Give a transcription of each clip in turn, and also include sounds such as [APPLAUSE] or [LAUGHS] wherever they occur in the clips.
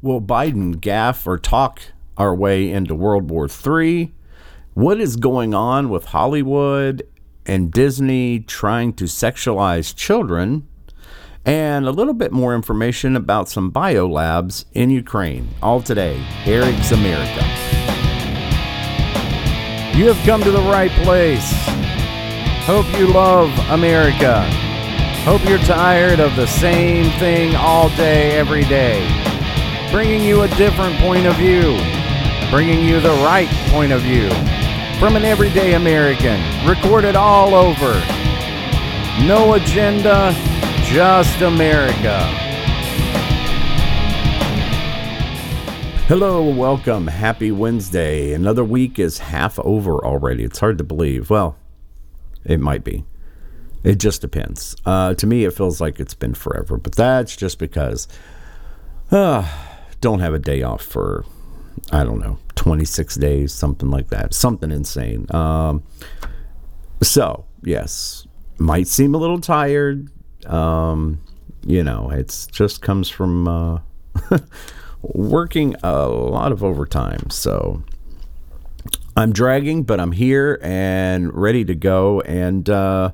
Will Biden gaff or talk our way into World War III? What is going on with Hollywood and Disney trying to sexualize children? And a little bit more information about some biolabs in Ukraine. All today, Eric's America. You have come to the right place. Hope you love America. Hope you're tired of the same thing all day, every day. Bringing you a different point of view. Bringing you the right point of view. From an everyday American. Recorded all over. No agenda, just America. Hello, welcome. Happy Wednesday. Another week is half over already. It's hard to believe. Well, it might be. It just depends. Uh, to me, it feels like it's been forever, but that's just because uh, [SIGHS] don't have a day off for, I don't know, 26 days, something like that. Something insane. Um, so, yes, might seem a little tired. Um, you know, it's just comes from uh, [LAUGHS] working a lot of overtime. So, I'm dragging, but I'm here and ready to go. And uh,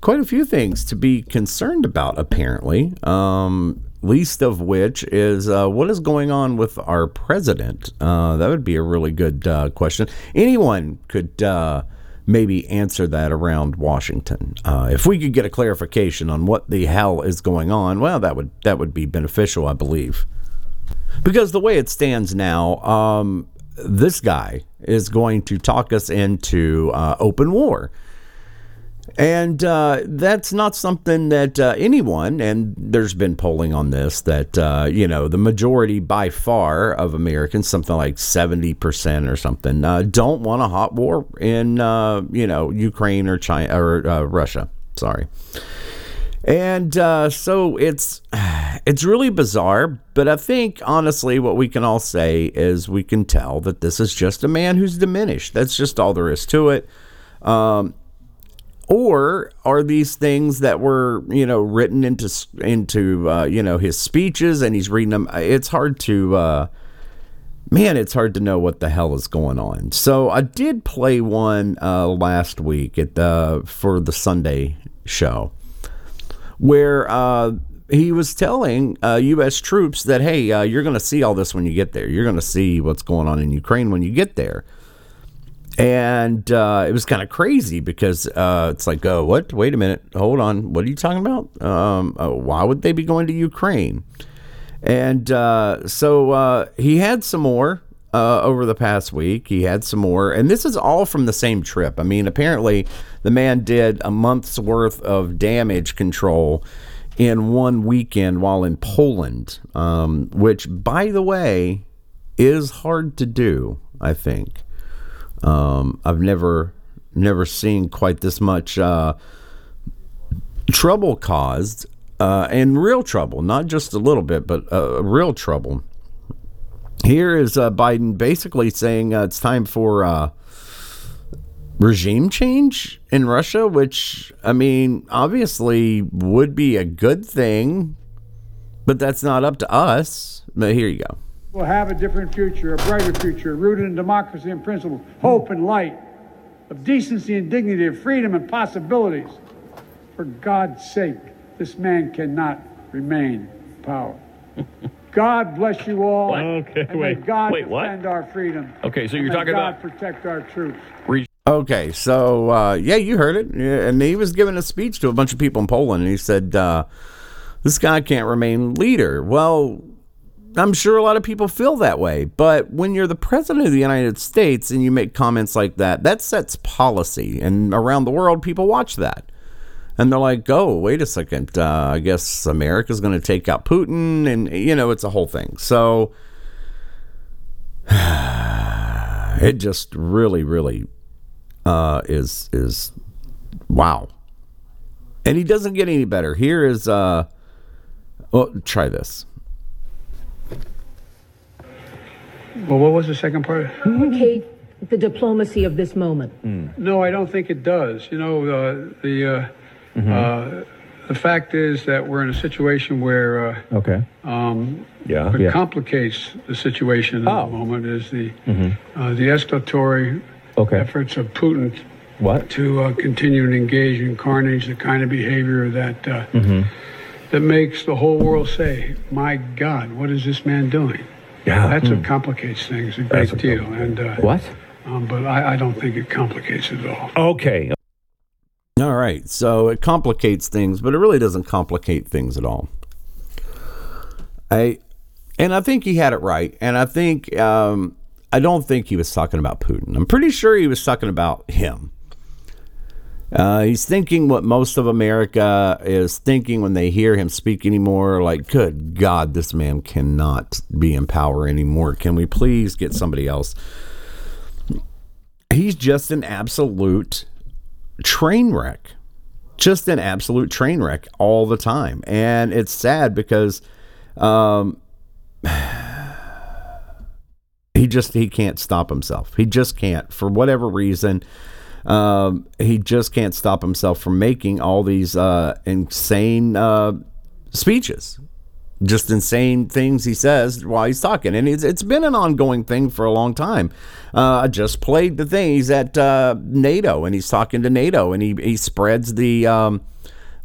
quite a few things to be concerned about, apparently. Um, least of which is uh, what is going on with our president? Uh, that would be a really good uh, question. Anyone could uh, maybe answer that around Washington. Uh, if we could get a clarification on what the hell is going on, well, that would that would be beneficial, I believe. Because the way it stands now, um, this guy is going to talk us into uh, open war. And uh, that's not something that uh, anyone, and there's been polling on this, that, uh, you know, the majority by far of Americans, something like 70% or something, uh, don't want a hot war in, uh, you know, Ukraine or China or uh, Russia. Sorry. And so it's [SIGHS] it's really bizarre, but I think honestly, what we can all say is we can tell that this is just a man who's diminished. That's just all there is to it. Um, or are these things that were you know written into into uh, you know his speeches and he's reading them? It's hard to. Uh, man, it's hard to know what the hell is going on. So I did play one uh, last week at the for the Sunday show where uh, he was telling uh, U.S. troops that, hey, uh, you're going to see all this when you get there. You're going to see what's going on in Ukraine when you get there. And uh, it was kind of crazy because uh, it's like, oh, what? Wait a minute. Hold on. What are you talking about? Um, uh, why would they be going to Ukraine? And so he had some more uh, over the past week. He had some more, and this is all from the same trip. I mean, apparently, the man did a month's worth of damage control in one weekend while in Poland, um, which, by the way, is hard to do. I think um, I've never never seen quite this much uh, trouble caused, uh, and real trouble, not just a little bit, but uh, real trouble here is uh, Biden basically saying uh, it's time for uh, regime change in Russia, which, I mean, obviously would be a good thing, but that's not up to us. But here you go. We'll have a different future, a brighter future, rooted in democracy and principles, hope and light, of decency and dignity, of freedom and possibilities. For God's sake, this man cannot remain in power. [LAUGHS] God bless you all. Okay, and wait, may God wait, what? defend our freedom. Okay, so you're may talking God about protect our troops. Okay, so uh, yeah, you heard it, Yeah, and he was giving a speech to a bunch of people in Poland, and he said, uh, "This guy can't remain leader." Well, I'm sure a lot of people feel that way, but when you're the president of the United States and you make comments like that, that sets policy, and around the world, people watch that. And they're like, oh, wait a second. Uh, I guess America's going to take out Putin. And, you know, it's a whole thing. So [SIGHS] it just really, really uh, is, is wow. And he doesn't get any better. Here is, uh, well, try this. Well, what was the second part? Kate, the diplomacy of this moment. No, I don't think it does. You know, uh, the uh, uh, the fact is that we're in a situation where uh, Okay. um, Yeah. what Yeah. complicates the situation at Oh. the moment is the uh, the escalatory Okay. efforts of Putin What? to uh, continue and engage in carnage, the kind of behavior that uh, Mm-hmm. that makes the whole world say, "My God, what is this man doing?" Yeah. That's what complicates things a great That's what deal. complicates- And uh, What? Um, but I, I don't think it complicates it at all. Okay. All right. So it complicates things, but it really doesn't complicate things at all. I and I think he had it right. And I think um, I don't think he was talking about Putin. I'm pretty sure he was talking about him. Uh, he's thinking what most of America is thinking when they hear him speak anymore. Like, good God, this man cannot be in power anymore. Can we please get somebody else? He's just an absolute train wreck. Just an absolute train wreck all the time. And it's sad because um, [SIGHS] he just he can't stop himself. He just can't for whatever reason. Um, he just can't stop himself from making all these uh, insane uh, speeches just insane things he says while he's talking. And it's, it's been an ongoing thing for a long time. Uh, I just played the thing. He's at uh, NATO and he's talking to NATO and he, he spreads the. Um,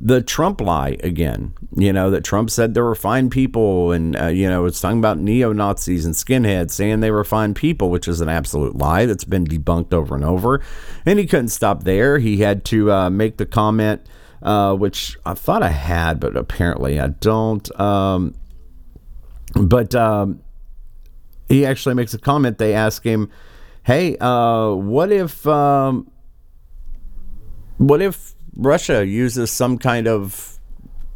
the Trump lie again, you know, that Trump said there were fine people and, uh, you know, it's talking about neo Nazis and skinheads saying they were fine people, which is an absolute lie that's been debunked over and over. And he couldn't stop there. He had to uh, make the comment, uh, which I thought I had, but apparently I don't. Um, but um, he actually makes a comment. They ask him, hey, uh, what if. Um, what if Russia uses some kind of,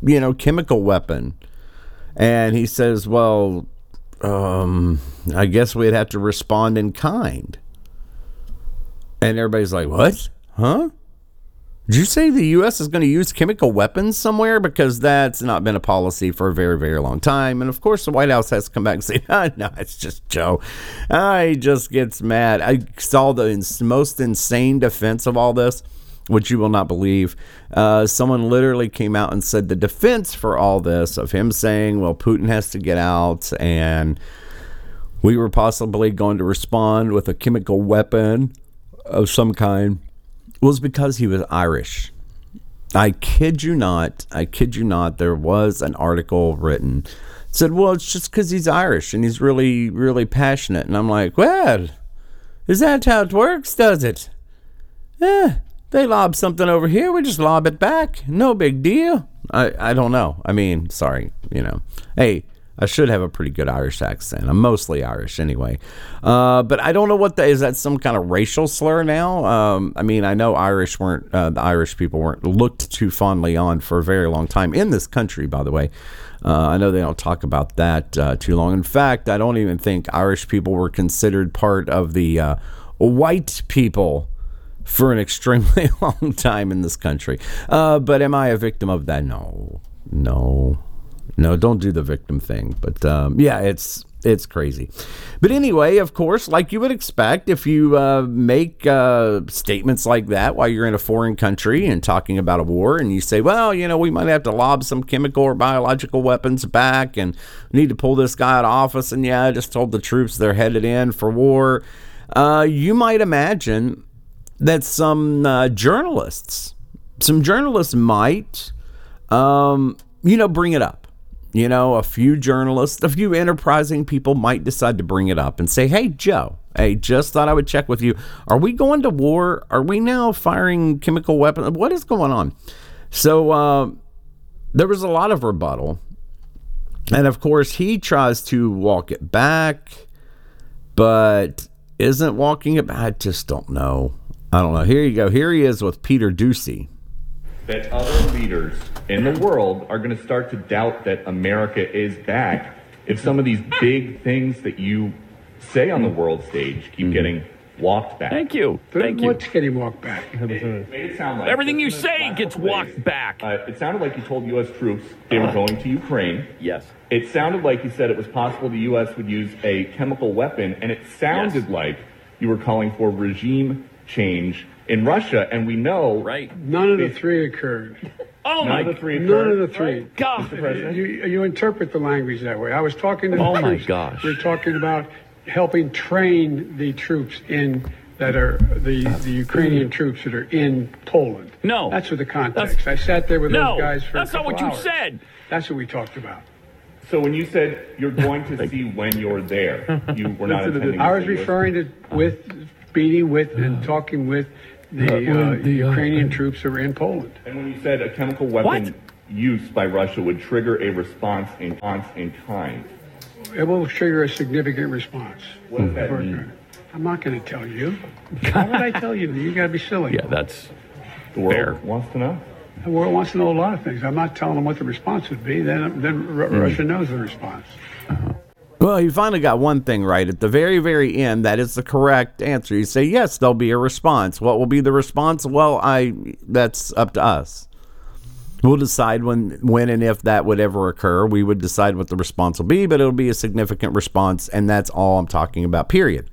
you know, chemical weapon? And he says, well, um, I guess we'd have to respond in kind. And everybody's like, what? Huh? Did you say the U.S. is going to use chemical weapons somewhere? Because that's not been a policy for a very, very long time. And of course, the White House has to come back and say, [LAUGHS] ah, no, it's just Joe. I just gets mad. I saw the most insane defense of all this which you will not believe. Uh, someone literally came out and said the defense for all this of him saying, well, Putin has to get out and we were possibly going to respond with a chemical weapon of some kind was because he was Irish. I kid you not. I kid you not. There was an article written said, "Well, it's just because he's Irish and he's really, really passionate." And I'm like, "Well, is that how it works? Does it? Yeah, they lob something over here, we just lob it back. No big deal. I, I don't know. I mean, sorry, you know. Hey, I should have a pretty good Irish accent. I'm mostly Irish anyway. Uh, but I don't know what that is. That some kind of racial slur now? Um, I mean, I know Irish weren't, uh, the Irish people weren't looked too fondly on for a very long time in this country, by the way. Uh, I know they don't talk about that uh, too long. In fact, I don't even think Irish people were considered part of the uh, white people for an extremely [LAUGHS] long time in this country. Uh, but am I a victim of that? No, no, no. Don't do the victim thing. But um, yeah, it's it's crazy. But anyway, of course, like you would expect, if you uh, make uh, statements like that while you're in a foreign country and talking about a war, and you say, well, you know, we might have to lob some chemical or biological weapons back, and need to pull this guy out of office, and yeah, I just told the troops they're headed in for war. Uh, you might imagine that some uh, journalists, some journalists might, um, you know, bring it up. You know, a few journalists, a few enterprising people might decide to bring it up and say, hey, Joe, hey, just thought I would check with you. Are we going to war? Are we now firing chemical weapons? What is going on? So uh, there was a lot of rebuttal. And of course, he tries to walk it back, but isn't walking it back. I just don't know. I don't know. Here you go. Here he is with Peter Doocy. that other leaders in the world are going to start to doubt that America is back if some of these big things that you say on the world stage keep getting walked back. Thank you. Thank you. What's getting walked back? It made it sound like Everything you just in the say gets couple walked back. Uh, it sounded like you told U.S. troops they were going to Ukraine. Yes. It sounded like you said it was possible the U.S. would use a chemical weapon, and it sounded Yes. like you were calling for regime change in Russia. And we know Right. None of the three occurred. [LAUGHS] Oh None my of the three None of the three. right? God. Mr. President? You, you interpret the language that way. I was talking to the Oh, my troops. gosh. We're talking about helping train the troops in that are the, the Ukrainian troops that are in Poland. No. That's what the context. That's- I sat there with No, those guys for that's a not couple what you hours. said. That's what we talked about. So when you said you're going to see when you're there, you were not. I was say you were- referring to with meeting with and talking with the, uh, uh the uh, Ukrainian uh, troops that are in Poland. And when you said a chemical weapon What? use by Russia would trigger a response in response in kind, It will trigger a significant response. what does that mean? I'm not going to tell you. [LAUGHS] Why would I tell you? You got to be silly. Yeah, that's The world Fair. wants to know. The world wants to know a lot of things. I'm not telling them what the response would be. Then, then Ru- Russia knows the response. Uh-huh. Well, you finally got one thing right. At the very, very end, that is the correct answer. You say, yes, there'll be a response. What will be the response? Well, I that's up to us. We'll decide when, when and if that would ever occur. We would decide what the response will be, but it'll be a significant response, and that's all I'm talking about, period.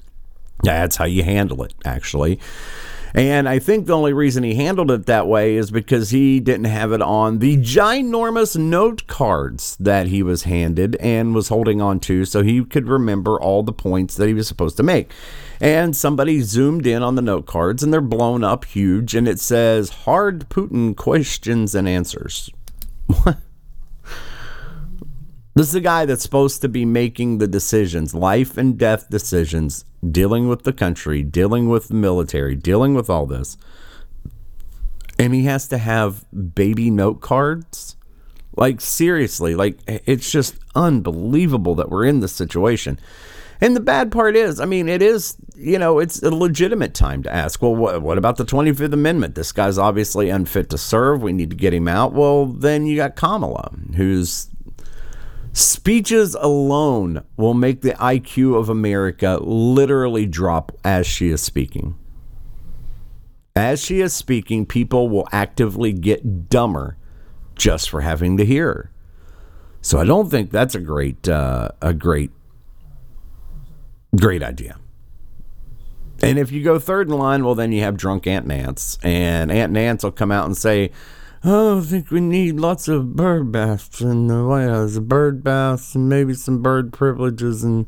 That's how you handle it, actually. And I think the only reason he handled it that way is because he didn't have it on the ginormous note cards that he was handed and was holding on to so he could remember all the points that he was supposed to make. And somebody zoomed in on the note cards and they're blown up huge and it says hard Putin questions and answers. This is the guy that's supposed to be making the decisions, life and death decisions, dealing with the country, dealing with the military, dealing with all this. And he has to have baby note cards? Like, seriously, like, it's just unbelievable that we're in this situation. And the bad part is, I mean, it is, you know, it's a legitimate time to ask, well, what, what about the 25th Amendment? This guy's obviously unfit to serve. We need to get him out. Well, then you got Kamala, who's Speeches alone will make the IQ of America literally drop as she is speaking. As she is speaking, people will actively get dumber just for having to hear her. So I don't think that's a great, uh, a great, great idea. And if you go third in line, well, then you have drunk Aunt Nance, and Aunt Nance will come out and say, "Oh, I think we need lots of bird baths in the White House, bird baths, and maybe some bird privileges." And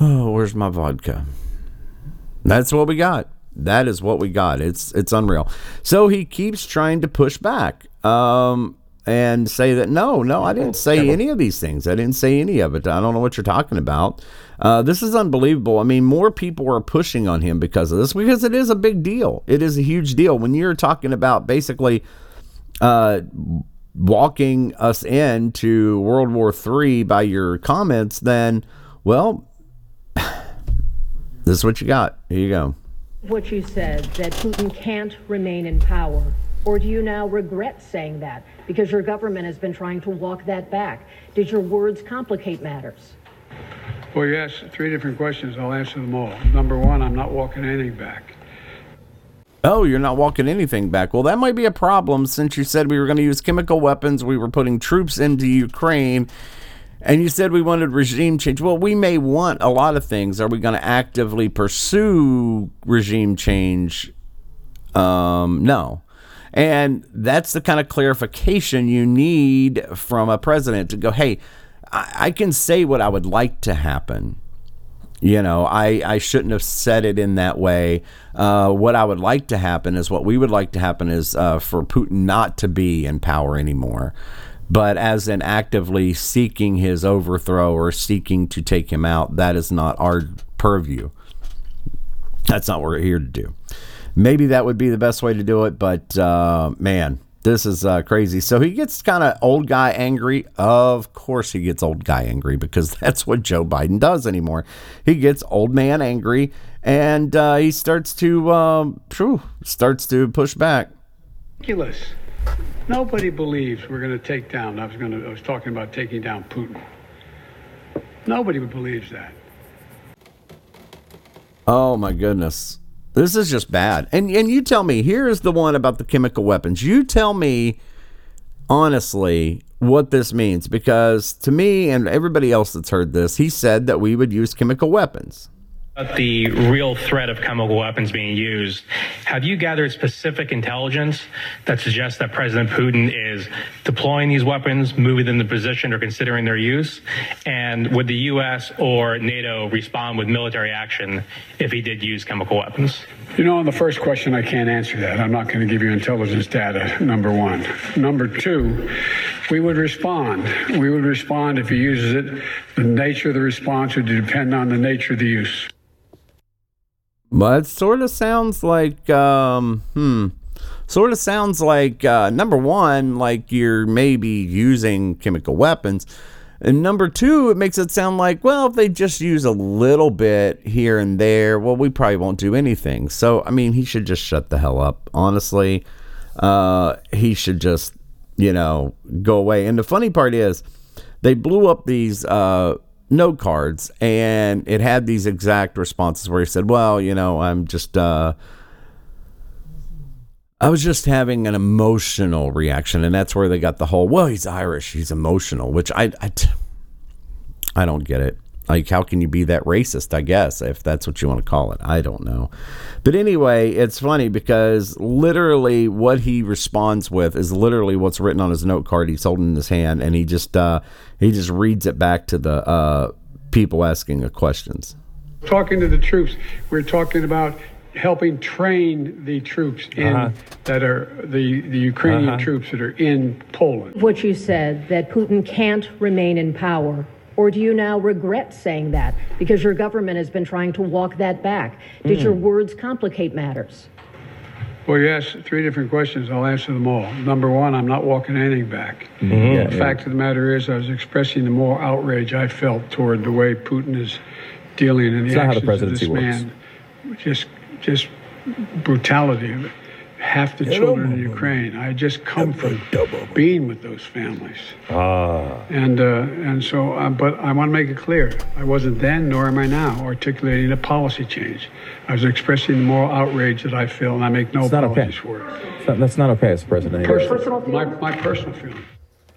oh, where's my vodka? That's what we got. That is what we got. It's it's unreal. So he keeps trying to push back. Um, and say that no, no, I didn't say any of these things. I didn't say any of it. I don't know what you're talking about. Uh, this is unbelievable. I mean, more people are pushing on him because of this because it is a big deal. It is a huge deal when you're talking about basically uh, walking us into World War III by your comments. Then, well, [SIGHS] this is what you got. Here you go. What you said, that Putin can't remain in power. Or do you now regret saying that because your government has been trying to walk that back? Did your words complicate matters? Well, you asked three different questions. I'll answer them all. Number one, I'm not walking anything back. Oh, you're not walking anything back. Well, that might be a problem since you said we were going to use chemical weapons, we were putting troops into Ukraine, and you said we wanted regime change. Well, we may want a lot of things. Are we going to actively pursue regime change? Um, no. And that's the kind of clarification you need from a president to go, hey, I, I can say what I would like to happen. You know, I, I shouldn't have said it in that way. Uh, what I would like to happen is what we would like to happen is uh, for Putin not to be in power anymore, but as in actively seeking his overthrow or seeking to take him out. That is not our purview. That's not what we're here to do. Maybe that would be the best way to do it, but uh, man, this is uh, crazy. So he gets kind of old guy angry. Of course, he gets old guy angry because [LAUGHS] that's what Joe Biden does anymore. He gets old man angry, and uh, he starts to um, phew, starts to push back. Ridiculous. Nobody believes we're going to take down. I was going to. I was talking about taking down Putin. Nobody would believes that. Oh my goodness. This is just bad. And and you tell me, here's the one about the chemical weapons. You tell me honestly what this means because to me and everybody else that's heard this, he said that we would use chemical weapons. The real threat of chemical weapons being used, have you gathered specific intelligence that suggests that President Putin is deploying these weapons, moving them to position, or considering their use? And would the U.S. or NATO respond with military action if he did use chemical weapons? You know, on the first question, I can't answer that. I'm not going to give you intelligence data, number one. Number two, we would respond. We would respond if he uses it. The nature of the response would depend on the nature of the use. But it sort of sounds like, um, hmm, sort of sounds like, uh, number one, like you're maybe using chemical weapons. And number two, it makes it sound like, well, if they just use a little bit here and there, well, we probably won't do anything. So, I mean, he should just shut the hell up, honestly. Uh, he should just, you know, go away. And the funny part is, they blew up these uh, note cards and it had these exact responses where he said, Well, you know, I'm just uh I was just having an emotional reaction, and that's where they got the whole, well, he's Irish, he's emotional, which I, I, I don't get it. Like, how can you be that racist? I guess if that's what you want to call it, I don't know. But anyway, it's funny because literally what he responds with is literally what's written on his note card. He's holding in his hand, and he just uh, he just reads it back to the uh, people asking the questions. Talking to the troops, we're talking about helping train the troops in Uh-huh. that are the the Ukrainian troops that are in Poland. What you said, that Putin can't remain in power. Or do you now regret saying that because your government has been trying to walk that back? Did your hmm. words complicate matters? Well, you asked three different questions. I'll answer them all. Number one, I'm not walking anything back. Mm-hmm. Yeah, The fact of the matter is, I was expressing the moral outrage I felt toward the way Putin is dealing in the not how the actions of presidency this works. man. Just, just brutality. Half the children in Ukraine. I just come from being with those families. Ah. And uh, and so, uh, but I want to make it clear: I wasn't then, nor am I now, articulating a policy change. I was expressing the moral outrage that I feel, and I make no It's not okay. apologies for it. Not- That's not okay as president. Personal, my, my personal feeling.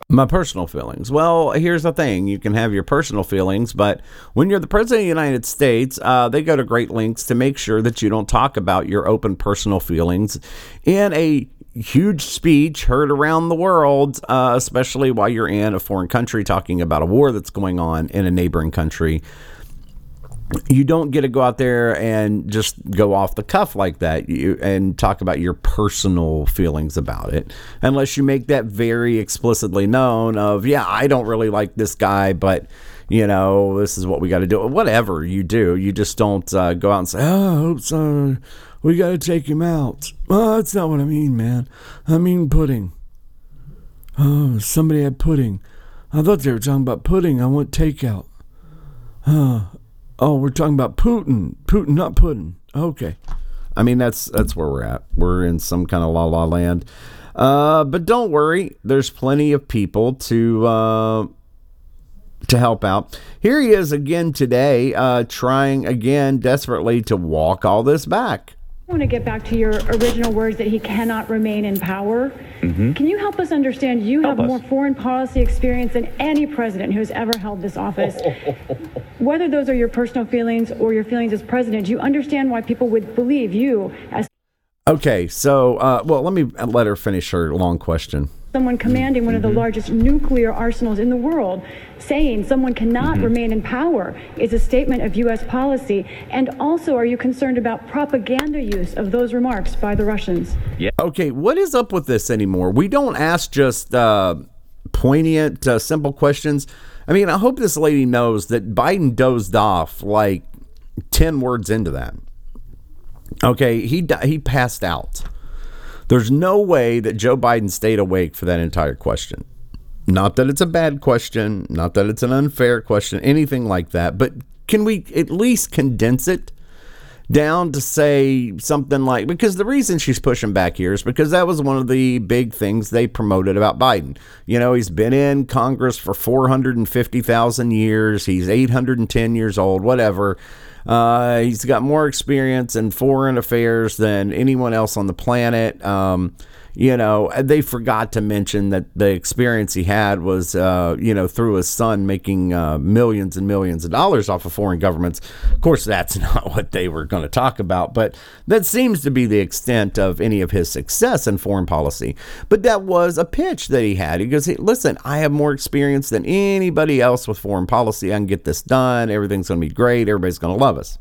My personal feelings. Well, here's the thing: you can have your personal feelings, but when you're the president of the United States, uh, they go to great lengths to make sure that you don't talk about your open personal feelings in a huge speech heard around the world, uh, especially while you're in a foreign country talking about a war that's going on in a neighboring country you don't get to go out there and just go off the cuff like that. You, and talk about your personal feelings about it. Unless you make that very explicitly known of yeah i don't really like this guy but you know this is what we got to do. Whatever you do you just don't uh, go out and say oh hope so. we got to take him out. Oh that's not what i mean man. I mean pudding. Oh somebody had pudding. I thought they were talking about pudding. I want takeout. Oh, we're talking about Putin. Putin, not Putin. Okay. I mean, that's that's where we're at. We're in some kind of la la land. Uh, but don't worry, there's plenty of people to uh, to help out. Here he is again today, uh, trying again desperately to walk all this back. I want to get back to your original words that he cannot remain in power. Can you help us understand? You have us. more foreign policy experience than any president who has ever held this office. [LAUGHS] Whether those are your personal feelings or your feelings as president, do you understand why people would believe you as Okay, so uh, well, let me let her finish her long question. Someone commanding one of the largest nuclear arsenals in the world? Saying someone cannot remain in power is a statement of U.S. policy. And also, are you concerned about propaganda use of those remarks by the Russians? Yeah. Okay, what is up with this anymore? We don't ask just uh, poignant, uh, simple questions. I mean, I hope this lady knows that Biden dozed off like 10 words into that. Okay, he, di- he passed out. There's no way that Joe Biden stayed awake for that entire question. Not that it's a bad question, not that it's an unfair question, anything like that, but can we at least condense it? down to say something like because the reason she's pushing back here is because that was one of the big things they promoted about Biden. You know, he's been in Congress for 450,000 years, he's 810 years old, whatever. Uh, he's got more experience in foreign affairs than anyone else on the planet. Um, you know, they forgot to mention that the experience he had was, uh, you know, through his son making uh, millions and millions of dollars off of foreign governments. Of course, that's [LAUGHS] not what they were going to talk about, but that seems to be the extent of any of his success in foreign policy. But that was a pitch that he had. He goes, hey, listen, I have more experience than anybody else with foreign policy. I can get this done. Everything's going to be great. Everybody's going to love us.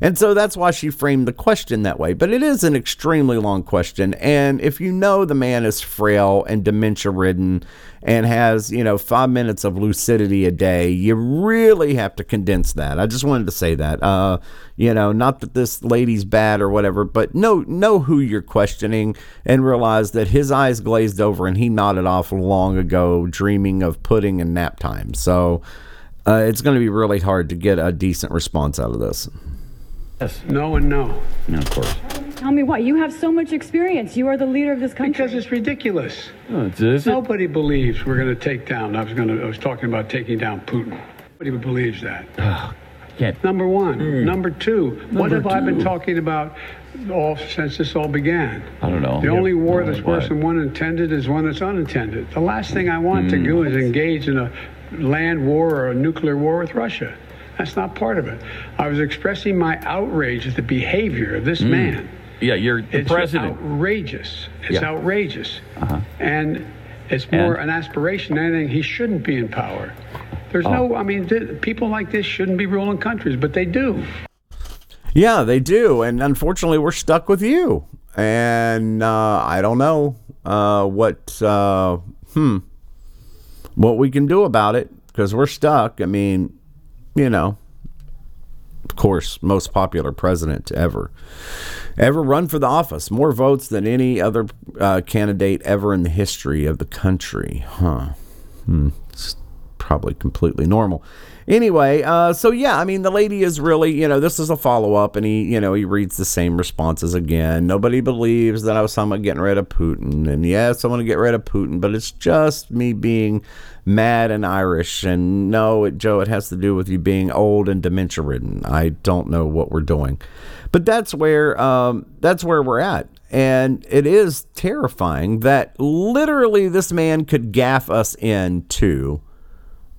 And so that's why she framed the question that way. But it is an extremely long question. And if you know the man is frail and dementia ridden and has, you know, five minutes of lucidity a day, you really have to condense that. I just wanted to say that. Uh, you know, not that this lady's bad or whatever, but know know who you're questioning and realize that his eyes glazed over and he nodded off long ago, dreaming of pudding and nap time. So uh, it's going to be really hard to get a decent response out of this. No and no. No, of course. Tell me why. You have so much experience. You are the leader of this country. Because it's ridiculous. Oh, is it? Nobody believes we're going to take down. I was going to. I was talking about taking down Putin. Nobody believes that. Oh, can't. Number one. Hmm. Number two. what Number have I been talking about all since this all began? I don't know. The only war that's What? worse than one intended is one that's unintended. The last thing I want to hmm. do is engage in a land war or a nuclear war with Russia. That's not part of it. I was expressing my outrage at the behavior of this man. Yeah, you're the It's president. outrageous. It's Yeah. outrageous. Uh-huh. And it's more And? an aspiration than anything. He shouldn't be in power. There's no, Oh. I mean, th- people like this shouldn't be ruling countries, but they do. Yeah, they do. And unfortunately, we're stuck with you. And uh, I don't know uh, what, uh, hmm, what we can do about it because we're stuck. I mean, you know, of course, most popular president to ever. Ever run for the office. More votes than any other uh, candidate ever in the history of the country. Huh. Hmm. It's probably completely normal. Anyway, uh, so yeah, I mean, the lady is really, you know, this is a follow up, and he, you know, he reads the same responses again. Nobody believes that I was talking about getting rid of Putin, and yes, I want to get rid of Putin, but it's just me being mad and Irish, and no, it, Joe, it has to do with you being old and dementia ridden. I don't know what we're doing, but that's where, um, that's where we're at. And it is terrifying that literally this man could gaff us into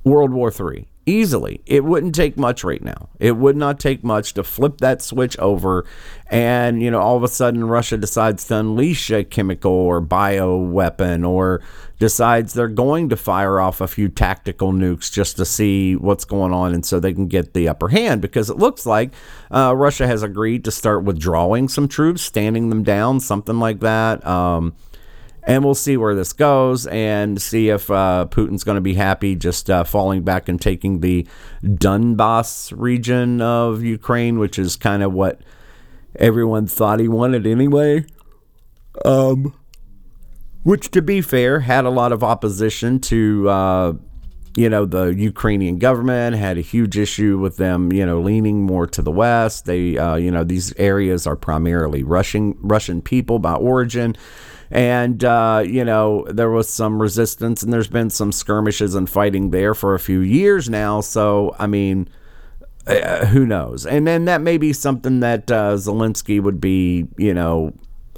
World War III easily. It wouldn't take much right now. It would not take much to flip that switch over, and you know, all of a sudden, Russia decides to unleash a chemical or bio weapon, or decides they're going to fire off a few tactical nukes just to see what's going on, and so they can get the upper hand. Because it looks like uh, Russia has agreed to start withdrawing some troops, standing them down, something like that. Um, and we'll see where this goes and see if uh, Putin's going to be happy just uh, falling back and taking the Donbass region of Ukraine, which is kind of what everyone thought he wanted anyway. Um, which, to be fair, had a lot of opposition to, uh, you know, the Ukrainian government, had a huge issue with them, you know, leaning more to the West. They, uh, you know, these areas are primarily Russian, Russian people by origin and uh, you know there was some resistance and there's been some skirmishes and fighting there for a few years now. So i mean uh, who knows? And then that may be something that uh, zelensky would be you know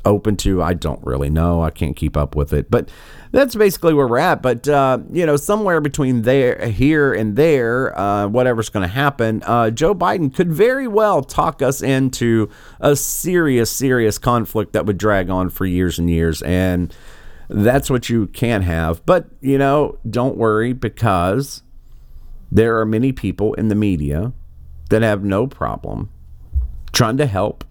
open to i don't really know. I can't keep up with it. But that's basically where we're at. But uh, you know somewhere between there here and there uh, whatever's going to happen uh, joe biden could very well talk us into a serious serious conflict that would drag on for years and years. And that's what you can't have. But you know don't worry because there are many people in the media that have no problem trying to help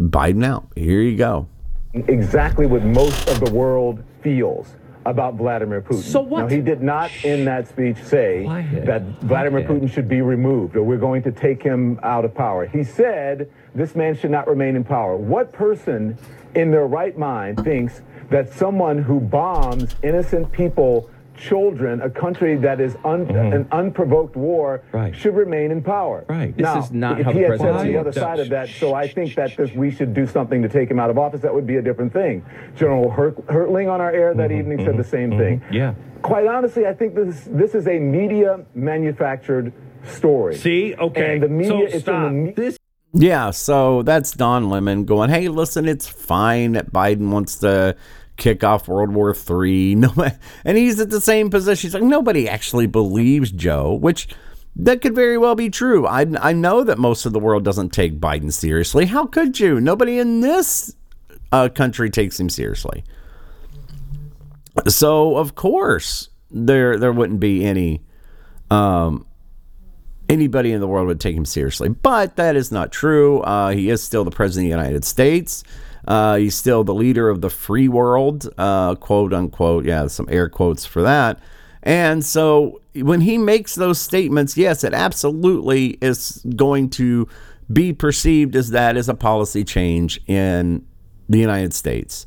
biden out here you go exactly what most of the world feels about Vladimir Putin. So what? Now, he did not in that speech say Quiet. that Vladimir Quiet. Putin should be removed or we're going to take him out of power. He said this man should not remain in power. What person in their right mind thinks that someone who bombs innocent people, children, a country that is un- an unprovoked war, Mm-hmm. Right. should remain in power? Right. This is not if how he the had said on presidency the other works. side of that, so I think that this, we should do something to take him out of office. That would be a different thing. General Hurt, Hertling on our air that evening said the same thing. Mm-hmm. Yeah. Quite honestly, I think this this is a media manufactured story. See? Okay. And the media So it's stop. in the me- This Yeah, so that's Don Lemon going, "Hey, listen, it's fine that Biden wants to kick off World War III." [LAUGHS] No, and he's at the same position. He's like, nobody actually believes Joe, which that could very well be true. I I know that most of the world doesn't take Biden seriously. How could you? Nobody in this uh, country takes him seriously. So of course there there wouldn't be any um, anybody in the world would take him seriously. But that is not true. Uh, he is still the president of the United States. Uh, he's still the leader of the free world, uh, quote unquote. Yeah, some air quotes for that. And so when he makes those statements, yes, it absolutely is going to be perceived as that is a policy change in the United States.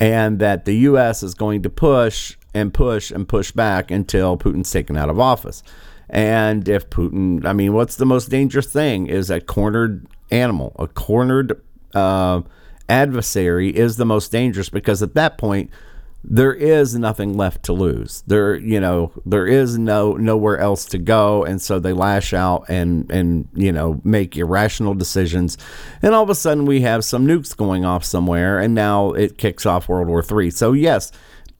And that the U.S. is going to push and push and push back until Putin's taken out of office. And if Putin, I mean, what's the most dangerous thing is a cornered animal, a cornered uh, adversary is the most dangerous because at that point, there is nothing left to lose. There, you know, there is no nowhere else to go, and so they lash out and and you know make irrational decisions, and all of a sudden we have some nukes going off somewhere, and now it kicks off World War Three. So yes,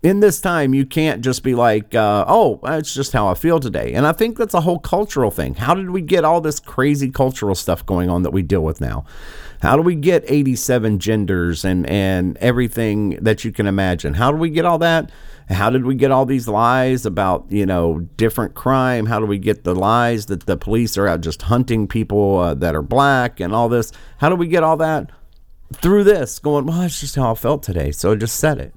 in this time, you can't just be like, uh, oh, that's just how I feel today. And I think that's a whole cultural thing. How did we get all this crazy cultural stuff going on that we deal with now? How do we get 87 genders and, and everything that you can imagine? How do we get all that? How did we get all these lies about, you know, different crime? How do we get the lies that the police are out just hunting people uh, that are black and all this? How do we get all that? Through this, going, well, that's just how I felt today. So I just said it.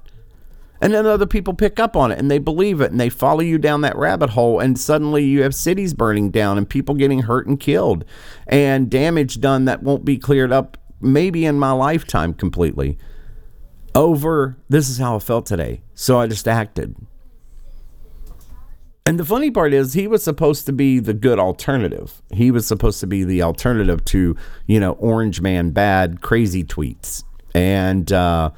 And then other people pick up on it and they believe it and they follow you down that rabbit hole. And suddenly you have cities burning down and people getting hurt and killed and damage done that won't be cleared up maybe in my lifetime completely over this is how I felt today. So I just acted. And the funny part is, he was supposed to be the good alternative. He was supposed to be the alternative to, you know, Orange Man bad, crazy tweets. And uh,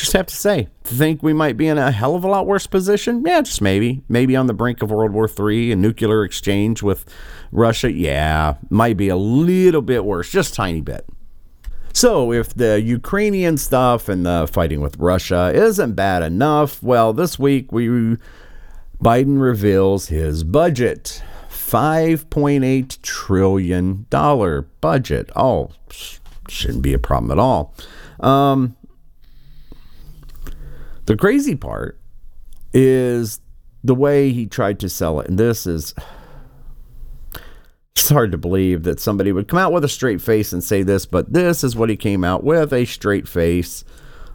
just have to say, think we might be in a hell of a lot worse position? Yeah, just maybe. Maybe on the brink of World War III, a nuclear exchange with Russia. Yeah, might be a little bit worse, just tiny bit. So, if the Ukrainian stuff and the fighting with Russia isn't bad enough, well, this week we Biden reveals his budget. $5.8 trillion budget. Oh, shouldn't be a problem at all. Um, the crazy part is the way he tried to sell it. And this is it's hard to believe that somebody would come out with a straight face and say this, but this is what he came out with a straight face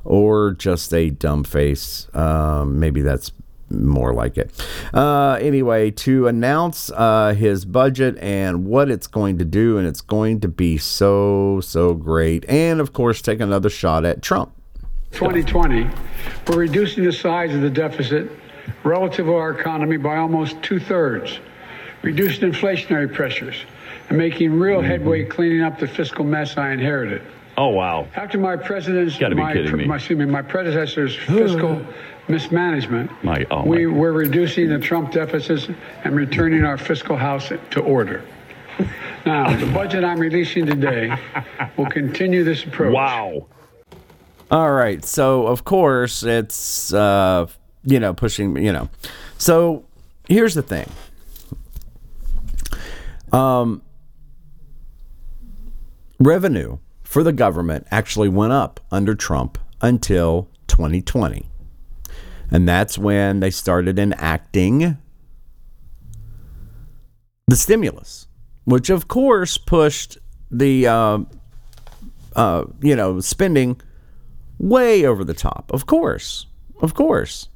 or just a dumb face. Um, maybe that's more like it. Uh, anyway, to announce uh, his budget and what it's going to do, and it's going to be so, so great. And of course, take another shot at Trump. 2020, we're reducing the size of the deficit relative to our economy by almost two thirds, reducing inflationary pressures, and making real mm-hmm. headway cleaning up the fiscal mess I inherited. Oh wow! After my president's, my, my- excuse me, my predecessor's fiscal [SIGHS] mismanagement, My- oh, we, my- we're reducing the Trump deficits and returning our fiscal house to order. Now, the budget I'm releasing today will continue this approach. Wow! All right. So, of course, it's, uh, you know, pushing, you know. So, here's the thing. Um, revenue for the government actually went up under Trump until 2020. And that's when they started enacting the stimulus, which of course pushed the, uh, uh, you know, spending way over the top. Of course. Of course.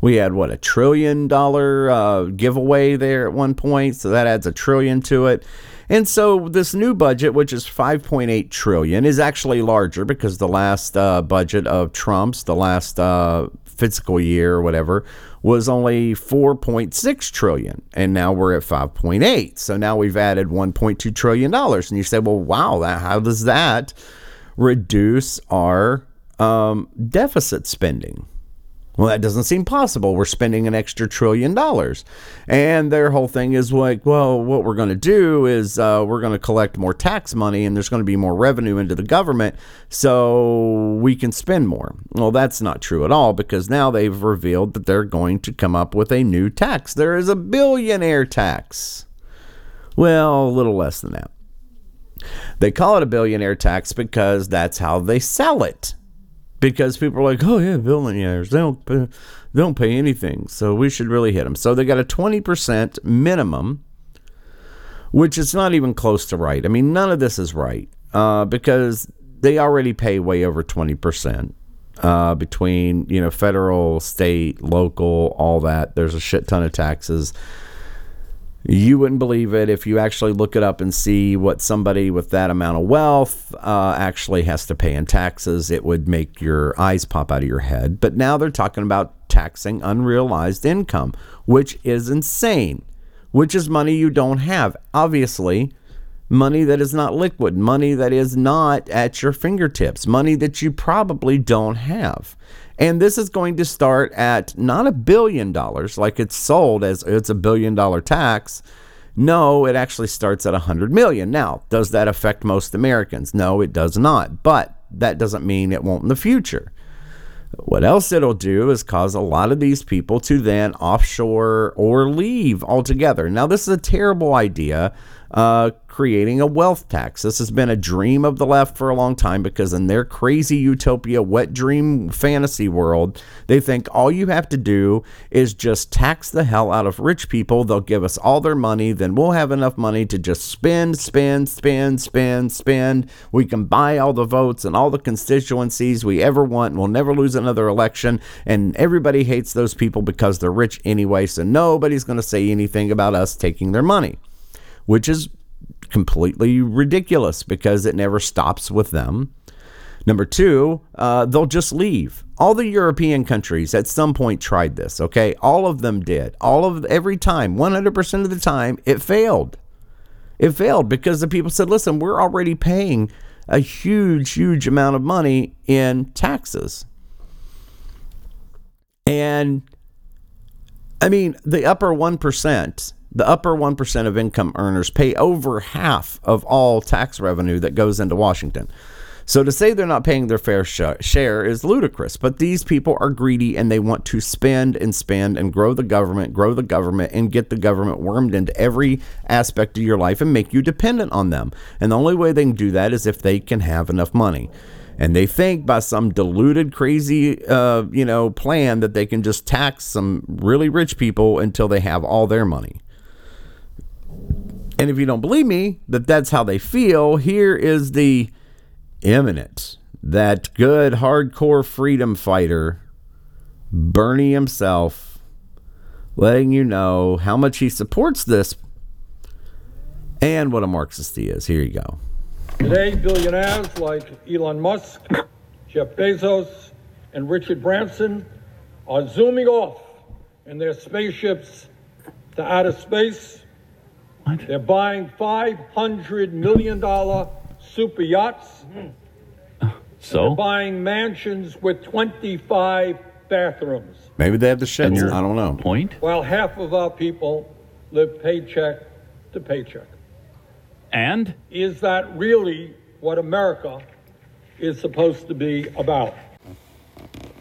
We had what a trillion dollar uh, giveaway there at one point, so that adds a trillion to it. And so this new budget, which is 5.8 trillion, is actually larger because the last uh, budget of Trump's, the last uh, fiscal year or whatever, was only 4.6 trillion, and now we're at 5.8. So now we've added 1.2 trillion dollars. And you say, well, wow, that, how does that reduce our um, deficit spending? Well, that doesn't seem possible. We're spending an extra trillion dollars. And their whole thing is like, well, what we're going to do is uh, we're going to collect more tax money and there's going to be more revenue into the government so we can spend more. Well, that's not true at all because now they've revealed that they're going to come up with a new tax. There is a billionaire tax. Well, a little less than that. They call it a billionaire tax because that's how they sell it because people are like, oh yeah, billionaires they don't pay, they don't pay anything, so we should really hit them. So they got a twenty percent minimum, which is not even close to right. I mean, none of this is right uh, because they already pay way over twenty percent. Uh, between you know federal, state, local, all that, there's a shit ton of taxes. You wouldn't believe it if you actually look it up and see what somebody with that amount of wealth uh, actually has to pay in taxes. It would make your eyes pop out of your head. But now they're talking about taxing unrealized income, which is insane, which is money you don't have. Obviously, money that is not liquid, money that is not at your fingertips, money that you probably don't have. And this is going to start at not a billion dollars like it's sold as it's a billion dollar tax. No, it actually starts at a 100 million. Now, does that affect most Americans? No, it does not. But that doesn't mean it won't in the future. What else it'll do is cause a lot of these people to then offshore or leave altogether. Now, this is a terrible idea uh, creating a wealth tax. This has been a dream of the left for a long time because in their crazy utopia, wet dream fantasy world, they think all you have to do is just tax the hell out of rich people. They'll give us all their money, then we'll have enough money to just spend, spend, spend, spend, spend. We can buy all the votes and all the constituencies we ever want. and We'll never lose another election. And everybody hates those people because they're rich anyway. So nobody's going to say anything about us taking their money which is completely ridiculous because it never stops with them. Number two, uh, they'll just leave. All the European countries at some point tried this, okay? All of them did. All of every time, 100% of the time, it failed. It failed because the people said, listen, we're already paying a huge, huge amount of money in taxes. And I mean, the upper 1%, the upper 1% of income earners pay over half of all tax revenue that goes into Washington. So to say they're not paying their fair sh- share is ludicrous. But these people are greedy and they want to spend and spend and grow the government, grow the government, and get the government wormed into every aspect of your life and make you dependent on them. And the only way they can do that is if they can have enough money. And they think by some diluted, crazy, uh, you know, plan that they can just tax some really rich people until they have all their money. And if you don't believe me that that's how they feel, here is the imminent, that good hardcore freedom fighter, Bernie himself, letting you know how much he supports this and what a Marxist he is. Here you go. Today, billionaires like Elon Musk, [COUGHS] Jeff Bezos, and Richard Branson are zooming off in their spaceships to outer space what? They're buying $500 million super yachts. Uh, so? They're buying mansions with 25 bathrooms. Maybe they have the sheds. I don't know. Point? While half of our people live paycheck to paycheck. And? Is that really what America is supposed to be about?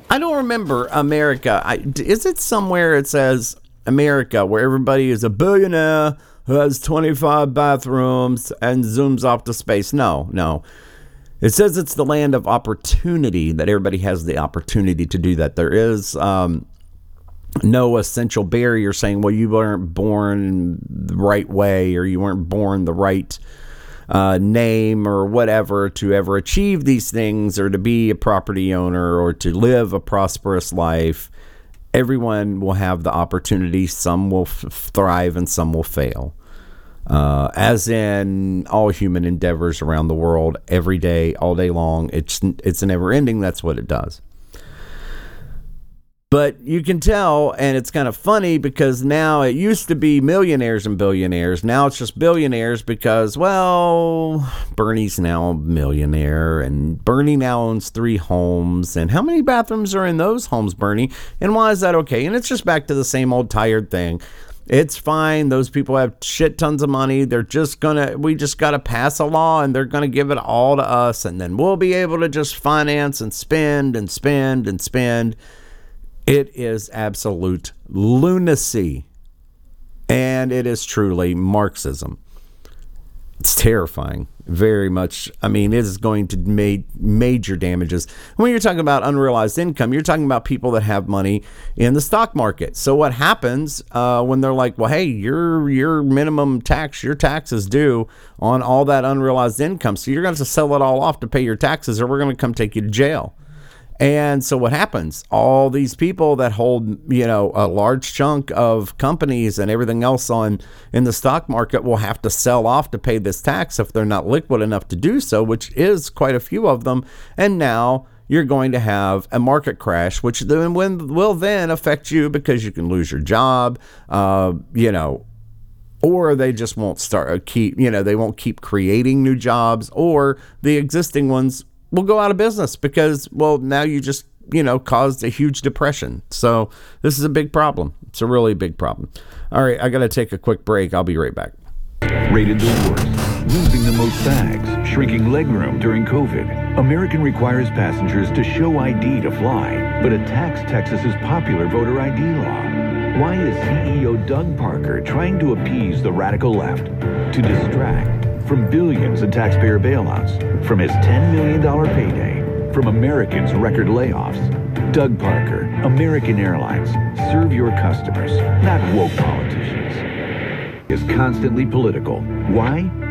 I don't remember America. I, is it somewhere it says America where everybody is a billionaire? Who has 25 bathrooms and zooms off to space. No, no. It says it's the land of opportunity, that everybody has the opportunity to do that. There is um, no essential barrier saying, well, you weren't born the right way or you weren't born the right uh, name or whatever to ever achieve these things or to be a property owner or to live a prosperous life everyone will have the opportunity. Some will f- thrive and some will fail. Uh, as in all human endeavors around the world, every day, all day long, it's it's never ending. That's what it does. But you can tell, and it's kind of funny because now it used to be millionaires and billionaires. Now it's just billionaires because, well, Bernie's now a millionaire, and Bernie now owns three homes. And how many bathrooms are in those homes, Bernie? And why is that okay? And it's just back to the same old tired thing. It's fine. Those people have shit tons of money. They're just gonna, we just gotta pass a law and they're gonna give it all to us. And then we'll be able to just finance and spend and spend and spend. It is absolute lunacy. And it is truly Marxism. It's terrifying. Very much. I mean, it is going to make major damages. When you're talking about unrealized income, you're talking about people that have money in the stock market. So what happens uh, when they're like, "Well, hey, your your minimum tax, your taxes due on all that unrealized income, so you're going to sell it all off to pay your taxes, or we're going to come take you to jail." And so what happens? All these people that hold, you know, a large chunk of companies and everything else on in the stock market will have to sell off to pay this tax if they're not liquid enough to do so, which is quite a few of them. And now you're going to have a market crash, which then will then affect you because you can lose your job. Uh, you know, or they just won't start uh, keep you know they won't keep creating new jobs or the existing ones will go out of business because, well, now you just, you know, caused a huge depression. So this is a big problem. It's a really big problem. All right, I got to take a quick break. I'll be right back. Rated the worst, losing the most bags, shrinking legroom during COVID. American requires passengers to show ID to fly, but attacks Texas's popular voter ID law. Why is CEO Doug Parker trying to appease the radical left? To distract from billions in taxpayer bailouts, from his $10 million payday, from Americans' record layoffs. Doug Parker, American Airlines. Serve your customers, not woke politicians. Is constantly political. Why?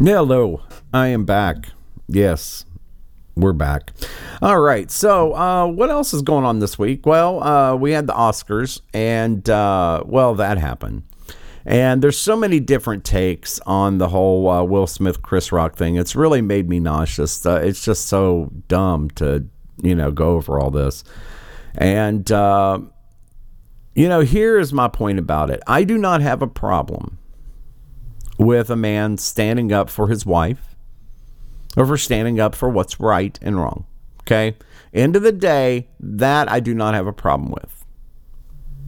Hello, I am back. Yes, we're back. All right. So, uh, what else is going on this week? Well, uh, we had the Oscars, and uh, well, that happened. And there's so many different takes on the whole uh, Will Smith Chris Rock thing. It's really made me nauseous. Uh, it's just so dumb to you know go over all this. And uh, you know, here is my point about it. I do not have a problem with a man standing up for his wife or for standing up for what's right and wrong. Okay? End of the day, that I do not have a problem with.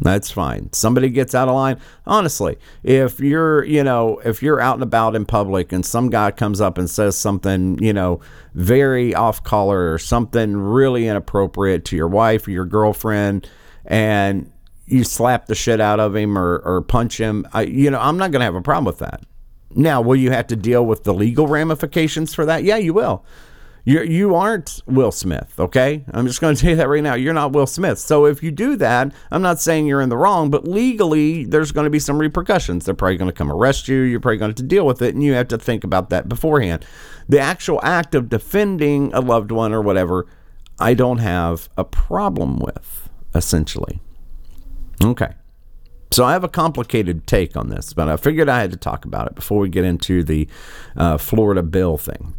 That's fine. Somebody gets out of line. Honestly, if you're, you know, if you're out and about in public and some guy comes up and says something, you know, very off color or something really inappropriate to your wife or your girlfriend, and you slap the shit out of him or, or punch him, I, you know, I'm not going to have a problem with that. Now, will you have to deal with the legal ramifications for that? Yeah, you will. You you aren't Will Smith, okay? I'm just going [LAUGHS] to tell you that right now. You're not Will Smith. So if you do that, I'm not saying you're in the wrong, but legally there's going to be some repercussions. They're probably going to come arrest you. You're probably going to have to deal with it, and you have to think about that beforehand. The actual act of defending a loved one or whatever, I don't have a problem with, essentially. Okay. So I have a complicated take on this, but I figured I had to talk about it before we get into the uh, Florida bill thing.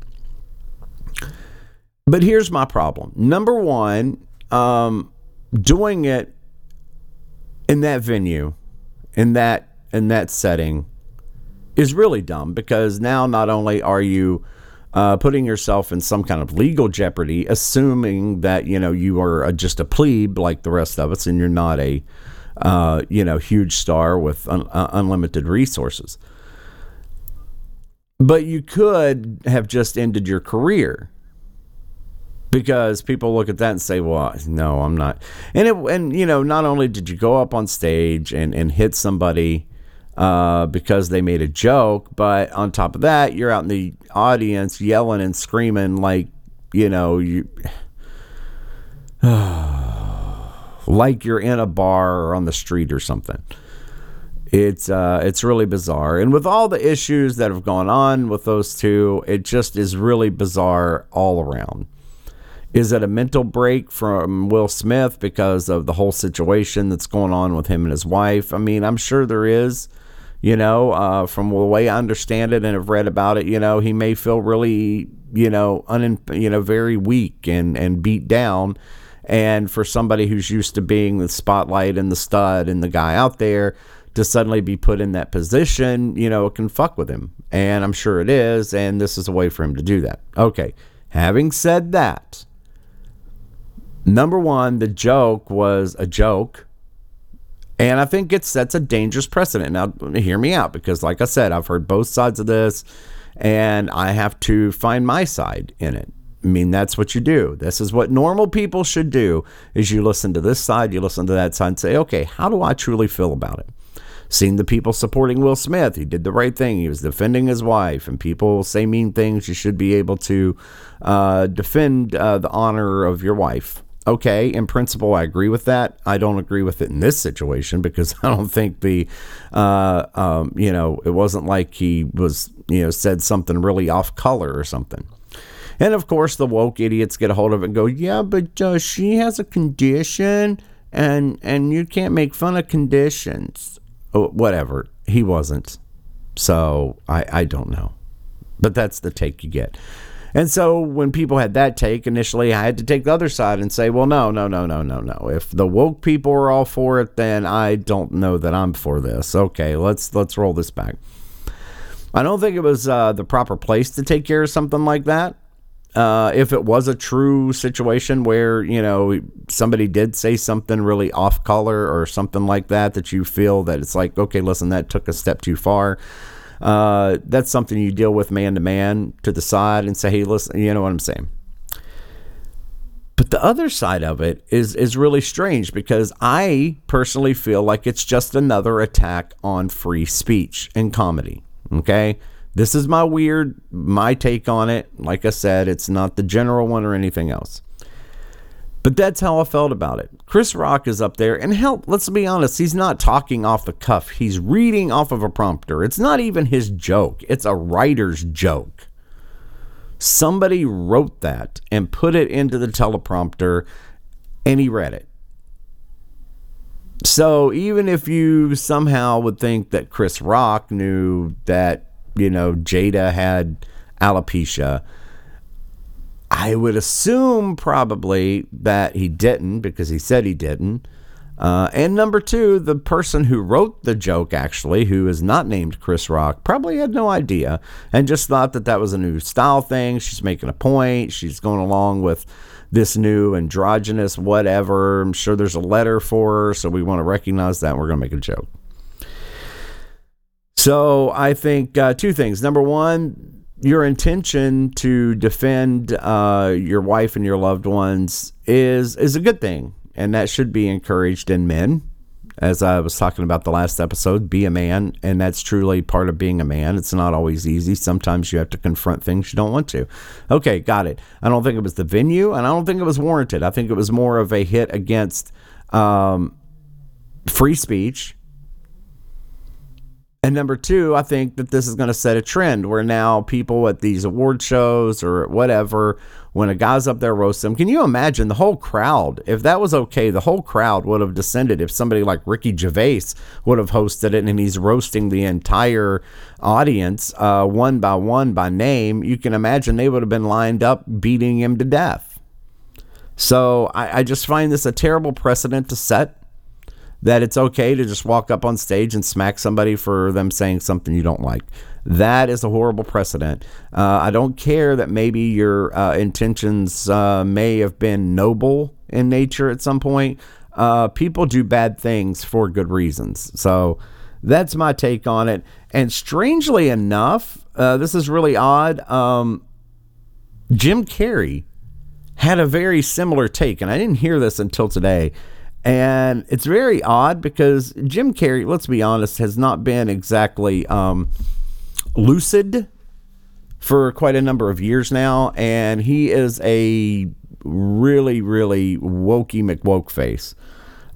But here's my problem. Number one, um, doing it in that venue, in that in that setting, is really dumb because now not only are you uh, putting yourself in some kind of legal jeopardy, assuming that you know you are a, just a plebe like the rest of us, and you're not a uh, you know, huge star with un- uh, unlimited resources. But you could have just ended your career because people look at that and say, "Well, no, I'm not." And it, and you know, not only did you go up on stage and and hit somebody uh, because they made a joke, but on top of that, you're out in the audience yelling and screaming like, you know, you [SIGHS] [SIGHS] like you're in a bar or on the street or something. It's uh, it's really bizarre, and with all the issues that have gone on with those two, it just is really bizarre all around. Is it a mental break from Will Smith because of the whole situation that's going on with him and his wife? I mean, I'm sure there is. You know, uh, from the way I understand it and have read about it, you know, he may feel really, you know, un, you know, very weak and and beat down. And for somebody who's used to being the spotlight and the stud and the guy out there, to suddenly be put in that position, you know, it can fuck with him. And I'm sure it is. And this is a way for him to do that. Okay. Having said that, number one, the joke was a joke. And I think it sets a dangerous precedent. Now, hear me out because, like I said, I've heard both sides of this and I have to find my side in it. I mean, that's what you do. This is what normal people should do is you listen to this side, you listen to that side and say, okay, how do I truly feel about it? Seen the people supporting Will Smith. He did the right thing. He was defending his wife, and people say mean things. You should be able to uh, defend uh, the honor of your wife. Okay, in principle, I agree with that. I don't agree with it in this situation because [LAUGHS] I don't think the, uh, um, you know, it wasn't like he was, you know, said something really off color or something. And of course, the woke idiots get a hold of it and go, "Yeah, but uh, she has a condition, and and you can't make fun of conditions." Oh, whatever. He wasn't. So I, I don't know. But that's the take you get. And so when people had that take initially, I had to take the other side and say, well, no, no, no, no, no, no. If the woke people are all for it, then I don't know that I'm for this. Okay, let's let's roll this back. I don't think it was uh, the proper place to take care of something like that. Uh, if it was a true situation where you know somebody did say something really off color or something like that that you feel that it's like okay listen that took a step too far uh, that's something you deal with man to man to the side and say hey listen you know what i'm saying? But the other side of it is is really strange because i personally feel like it's just another attack on free speech and comedy okay this is my weird, my take on it. Like I said, it's not the general one or anything else. But that's how I felt about it. Chris Rock is up there, and hell, let's be honest, he's not talking off the cuff. He's reading off of a prompter. It's not even his joke, it's a writer's joke. Somebody wrote that and put it into the teleprompter, and he read it. So even if you somehow would think that Chris Rock knew that you know, Jada had alopecia. I would assume probably that he didn't because he said he didn't. Uh, and number two, the person who wrote the joke, actually, who is not named Chris Rock, probably had no idea and just thought that that was a new style thing. She's making a point. She's going along with this new androgynous whatever. I'm sure there's a letter for her, so we want to recognize that. And we're going to make a joke. So I think uh, two things. Number one, your intention to defend uh, your wife and your loved ones is is a good thing, and that should be encouraged in men. As I was talking about the last episode, be a man, and that's truly part of being a man. It's not always easy. Sometimes you have to confront things you don't want to. Okay, got it. I don't think it was the venue, and I don't think it was warranted. I think it was more of a hit against um, free speech and number two, I think that this is going to set a trend where now people at these award shows or whatever, when a guy's up there roasting them, can you imagine the whole crowd? If that was okay, the whole crowd would have descended. If somebody like Ricky Gervais would have hosted it and he's roasting the entire audience uh, one by one by name, you can imagine they would have been lined up beating him to death. So I, I just find this a terrible precedent to set that it's okay to just walk up on stage and smack somebody for them saying something you don't like. That is a horrible precedent. Uh, I don't care that maybe your uh, intentions uh, may have been noble in nature at some point. Uh, people do bad things for good reasons. So that's my take on it. And strangely enough, uh, this is really odd. Um, Jim Carrey had a very similar take, and I didn't hear this until today. And it's very odd because Jim Carrey, let's be honest, has not been exactly um, lucid for quite a number of years now, and he is a really, really wokey McWoke face.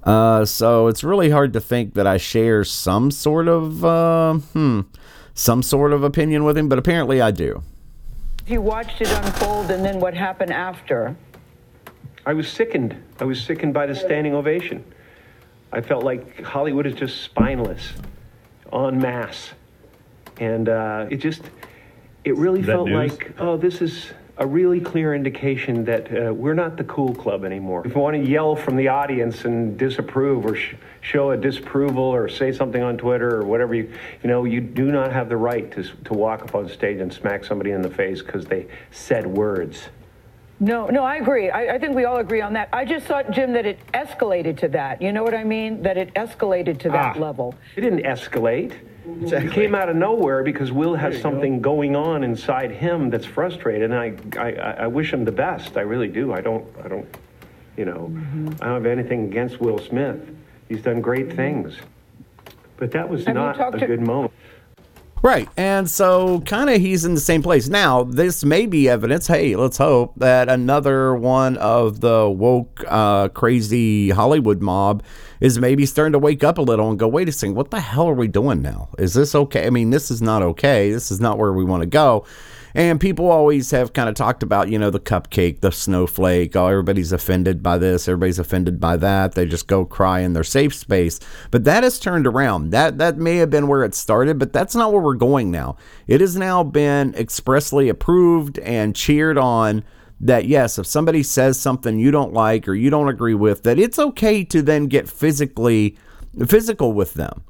Uh, so it's really hard to think that I share some sort of uh, hmm, some sort of opinion with him, but apparently I do. He watched it unfold, and then what happened after? I was sickened. I was sickened by the standing ovation. I felt like Hollywood is just spineless, en masse, and uh, it just it really felt news? like oh, this is a really clear indication that uh, we're not the cool club anymore. If you want to yell from the audience and disapprove or sh- show a disapproval or say something on Twitter or whatever you, you know, you do not have the right to, to walk up on stage and smack somebody in the face because they said words. No, no, I agree. I, I think we all agree on that. I just thought, Jim, that it escalated to that. You know what I mean? That it escalated to that Ah. level. It didn't escalate. It came out of nowhere because Will has something going on inside him that's frustrated, and I, I, I wish him the best. I really do. I don't, I don't, you know, I don't have anything against Will Smith. He's done great things, but that was Have not a to- good moment. Right. And so kind of he's in the same place. Now, this may be evidence, hey, let's hope that another one of the woke, uh, crazy Hollywood mob is maybe starting to wake up a little and go, wait a second, what the hell are we doing now? Is this okay? I mean, this is not okay. This is not where we want to go. And people always have kind of talked about, you know, the cupcake, the snowflake. Oh, everybody's offended by this. Everybody's offended by that. They just go cry in their safe space. But that has turned around. That that may have been where it started, but that's not where we're going now. It has now been expressly approved and cheered on that yes, if somebody says something you don't like or you don't agree with, that it's okay to then get physically physical with them.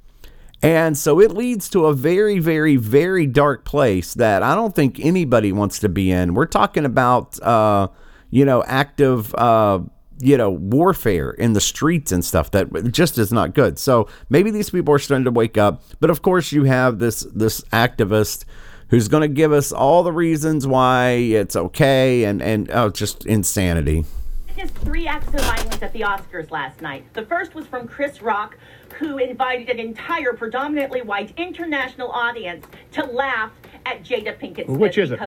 And so it leads to a very, very, very dark place that I don't think anybody wants to be in. We're talking about, uh, you know, active, uh, you know, warfare in the streets and stuff that just is not good. So maybe these people are starting to wake up. But of course, you have this this activist who's going to give us all the reasons why it's okay and and oh, just insanity. witnessed three acts of violence at the Oscars last night. The first was from Chris Rock, who invited an entire predominantly white international audience to laugh at Jada Pinkett Smith. Which is it?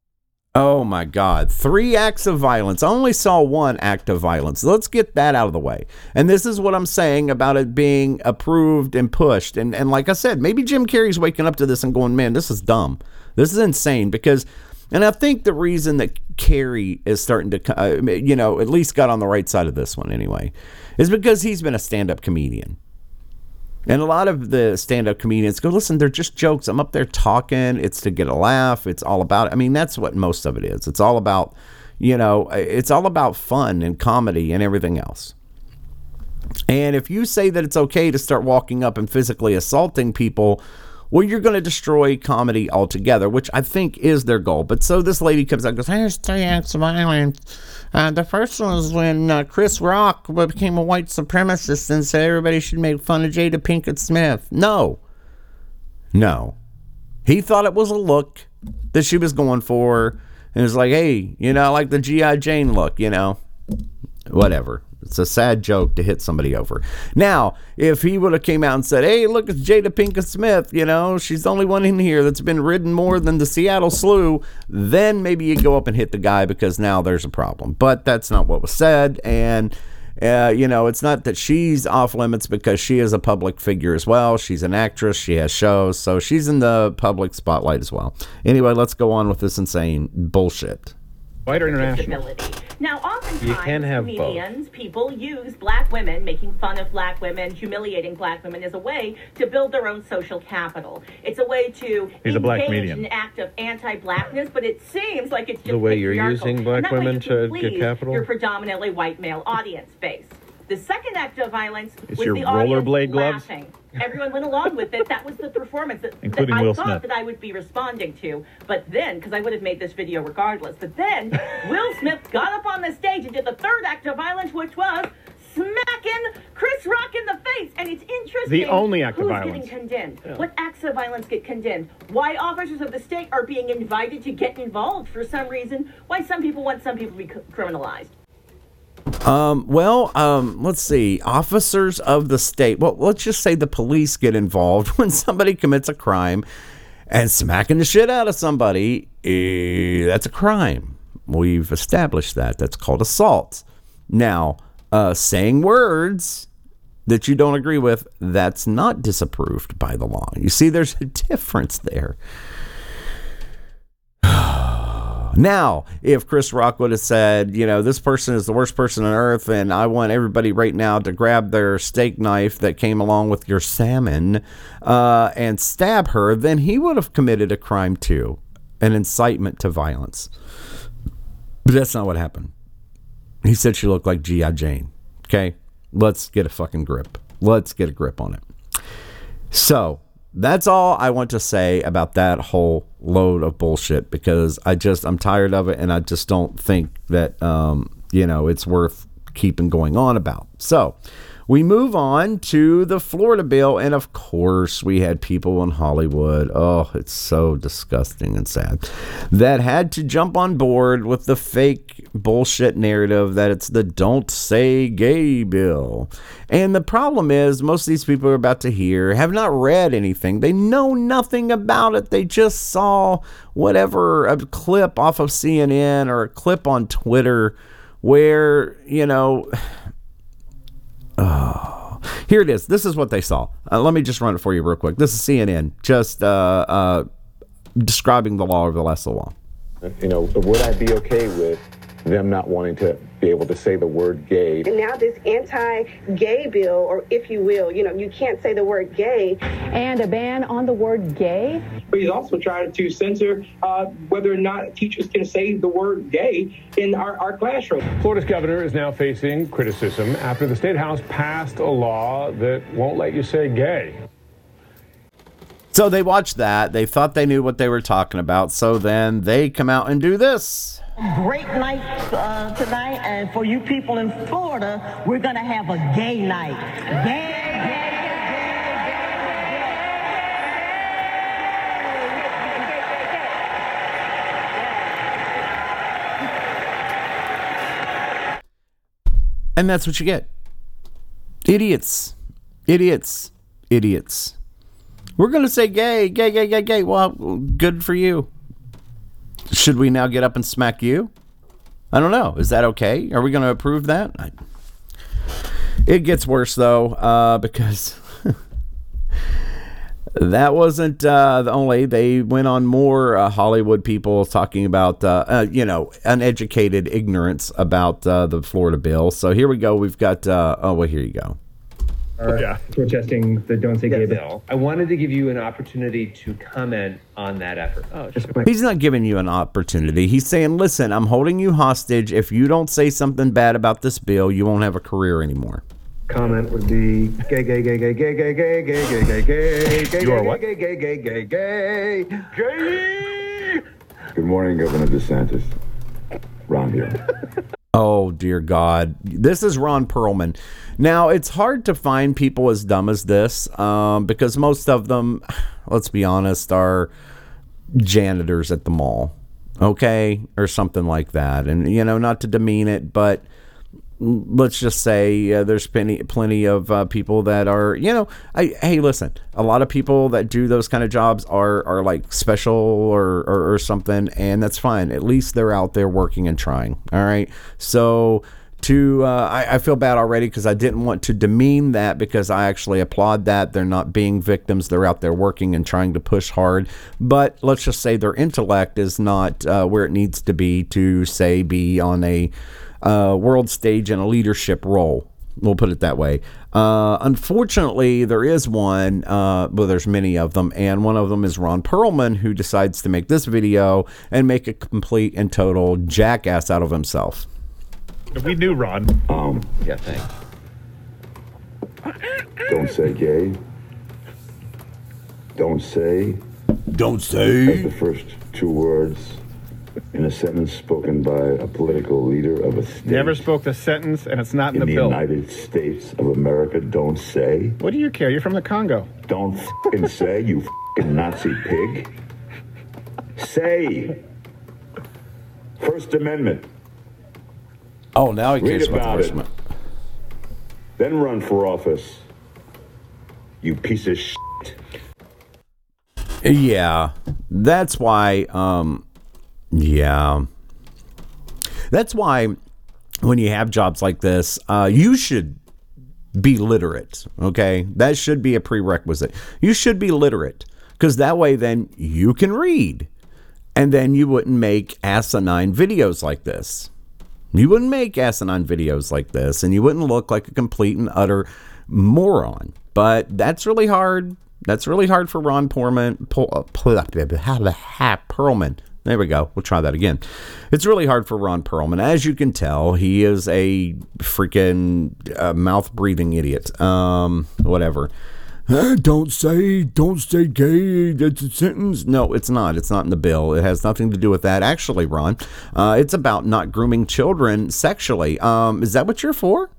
Oh my God. Three acts of violence. I only saw one act of violence. Let's get that out of the way. And this is what I'm saying about it being approved and pushed. And, and like I said, maybe Jim Carrey's waking up to this and going, man, this is dumb. This is insane because. And I think the reason that Carrey is starting to, uh, you know, at least got on the right side of this one anyway, is because he's been a stand up comedian. And a lot of the stand up comedians go, listen, they're just jokes. I'm up there talking. It's to get a laugh. It's all about, I mean, that's what most of it is. It's all about, you know, it's all about fun and comedy and everything else. And if you say that it's okay to start walking up and physically assaulting people, well, you're going to destroy comedy altogether, which I think is their goal. But so this lady comes out and goes, Here's three acts of violence. Uh, the first one was when uh, Chris Rock became a white supremacist and said everybody should make fun of Jada Pinkett Smith. No. No. He thought it was a look that she was going for. And it was like, hey, you know, I like the G.I. Jane look, you know whatever. It's a sad joke to hit somebody over. Now, if he would have came out and said, "Hey, look, it's Jada Pinkett Smith. You know, she's the only one in here that's been ridden more than the Seattle Slew," then maybe you'd go up and hit the guy because now there's a problem. But that's not what was said, and. Uh, you know, it's not that she's off limits because she is a public figure as well. She's an actress. She has shows, so she's in the public spotlight as well. Anyway, let's go on with this insane bullshit. White international? Now, oftentimes, have both. comedians, people use black women, making fun of black women, humiliating black women as a way to build their own social capital. It's a way to He's engage in an act of anti-blackness, but it seems like it's just The way you're using black And that way women to get capital? Your predominantly white male audience base. The second act of violence It's was your the rollerblade gloves? laughing. Everyone went along with it. That was the performance that, that I Will thought Smith. that I would be responding to. But then, because I would have made this video regardless, but then [LAUGHS] Will Smith got up on the stage and did the third act of violence, which was smacking Chris Rock in the face, and it's interesting. The only act of who's violence. getting condemned. Yeah. What acts of violence get condemned? Why officers of the state are being invited to get involved for some reason? Why some people want some people to be criminalized? Um, well, um, let's see. Officers of the state. Well, let's just say the police get involved [LAUGHS] when somebody commits a crime and smacking the shit out of somebody. eh, that's a crime. We've established that. That's called assault. Now, uh, saying words that you don't agree with, that's not disapproved by the law. You see, there's a difference there. Now, if Chris Rock would have said, you know, this person is the worst person on earth, and I want everybody right now to grab their steak knife that came along with your salmon uh, and stab her, then he would have committed a crime too an incitement to violence. But that's not what happened. He said she looked like G.I. Jane. Okay? Let's get a fucking grip. Let's get a grip on it. So that's all I want to say about that whole load of bullshit because I just I'm tired of it and I just don't think that um, you know it's worth keeping going on about. So we move on to the Florida bill, and of course, we had people in Hollywood. Oh, it's so disgusting and sad that had to jump on board with the fake bullshit narrative that it's the Don't Say Gay bill. And the problem is, most of these people are about to hear have not read anything. They know nothing about it. They just saw whatever a clip off of CNN or a clip on Twitter where, you know, Oh, here it is. This is what they saw. Uh, let me just run it for you real quick. This is CNN, just uh, uh, describing the law over the last little while. You know, would I be okay with them not wanting to be able to say the word gay? And now this anti-gay bill, or if you will, you know, you can't say the word gay. And a ban on the word gay? But he's also trying to censor uh, whether or not teachers can say the word gay in our, our classroom. Florida's governor is now facing criticism after the state house passed a law that won't let you say gay. So they watched that. They thought they knew what they were talking about. So then they come out and do this. Great night uh, tonight, and for you people in Florida, we're gonna have a gay night. Gay, And that's what you get. Idiots. Idiots. Idiots. We're going to say gay, gay, gay, gay, gay. Well, good for you. Should we now get up and smack you? I don't know. Is that okay? Are we going to approve that? I, it gets worse, though, uh, because [LAUGHS] that wasn't uh, the only. They went on more uh, Hollywood people talking about, uh, uh, you know, uneducated ignorance about uh, the Florida bill. So here we go. We've got, uh, oh, well, here you go. Are protesting the Don't Say Gay bill. I wanted to give you an opportunity to comment on that effort. Oh, He's not giving you an opportunity. He's saying, listen, I'm holding you hostage. If you don't say something bad about this bill, you won't have a career anymore. Comment would be gay, gay, gay, gay, gay, gay, gay, gay, gay, gay, gay, gay, You are gay, what? gay, gay, gay, gay, gay, gay. Good morning, Governor DeSantis. Ron here. Oh, dear God. This is Ron Perlman. Now, it's hard to find people as dumb as this um, because most of them, let's be honest, are janitors at the mall, okay? Or something like that. And, you know, not to demean it, but let's just say uh, there's plenty plenty of uh, people that are you know I, hey listen a lot of people that do those kind of jobs are are like special or, or or something and that's fine. At least they're out there working and trying all right? So to uh, I, I feel bad already because I didn't want to demean that because I actually applaud that. They're not being victims. They're out there working and trying to push hard. But let's just say their intellect is not uh, where it needs to be to say be on a uh, world stage in a leadership role. We'll put it that way. Uh, unfortunately, there is one. Uh, well, there's many of them, and one of them is Ron Perlman, who decides to make this video and make a complete and total jackass out of himself. We knew Ron. Um, yeah, thanks. don't say gay. Don't say. Don't say. As the first two words [LAUGHS] in a sentence spoken by a political leader of a state Never spoke the sentence, and it's not in, in the the bill. United States of America don't say? What do you care? You're from the Congo. Don't fing say, you fing Nazi pig. Say. First Amendment. Oh, now he Read cares about the First it. Amendment. Then run for office. You piece of shit. Yeah, that's why. Um, yeah, that's why when you have jobs like this, uh, you should be literate. Okay, that should be a prerequisite. You should be literate because that way, then you can read, and then you wouldn't make asinine videos like this. You wouldn't make asinine videos like this, and you wouldn't look like a complete and utter moron. But that's really hard. That's really hard for Ron Perlman. Uh, [LAUGHS] Perlman. There we go. We'll try that again. It's really hard for Ron Perlman. As you can tell, he is a freaking uh, mouth breathing idiot. Um, whatever. [LAUGHS] Don't say, don't say gay. That's a sentence. No, it's not. It's not in the bill. It has nothing to do with that. Actually, Ron, uh, it's about not grooming children sexually. Um, is that what you're for?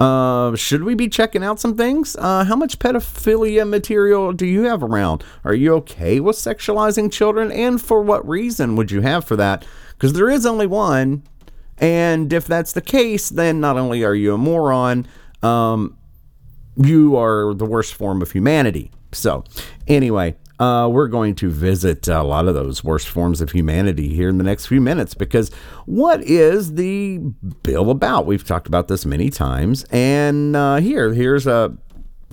Uh, should we be checking out some things? Uh, how much pedophilia material do you have around? Are you okay with sexualizing children? And for what reason would you have for that? Because there is only one. And if that's the case, then not only are you a moron, um, you are the worst form of humanity. So, anyway, uh, we're going to visit a lot of those worst forms of humanity here in the next few minutes because what is the bill about? We've talked about this many times, and uh, here, here's a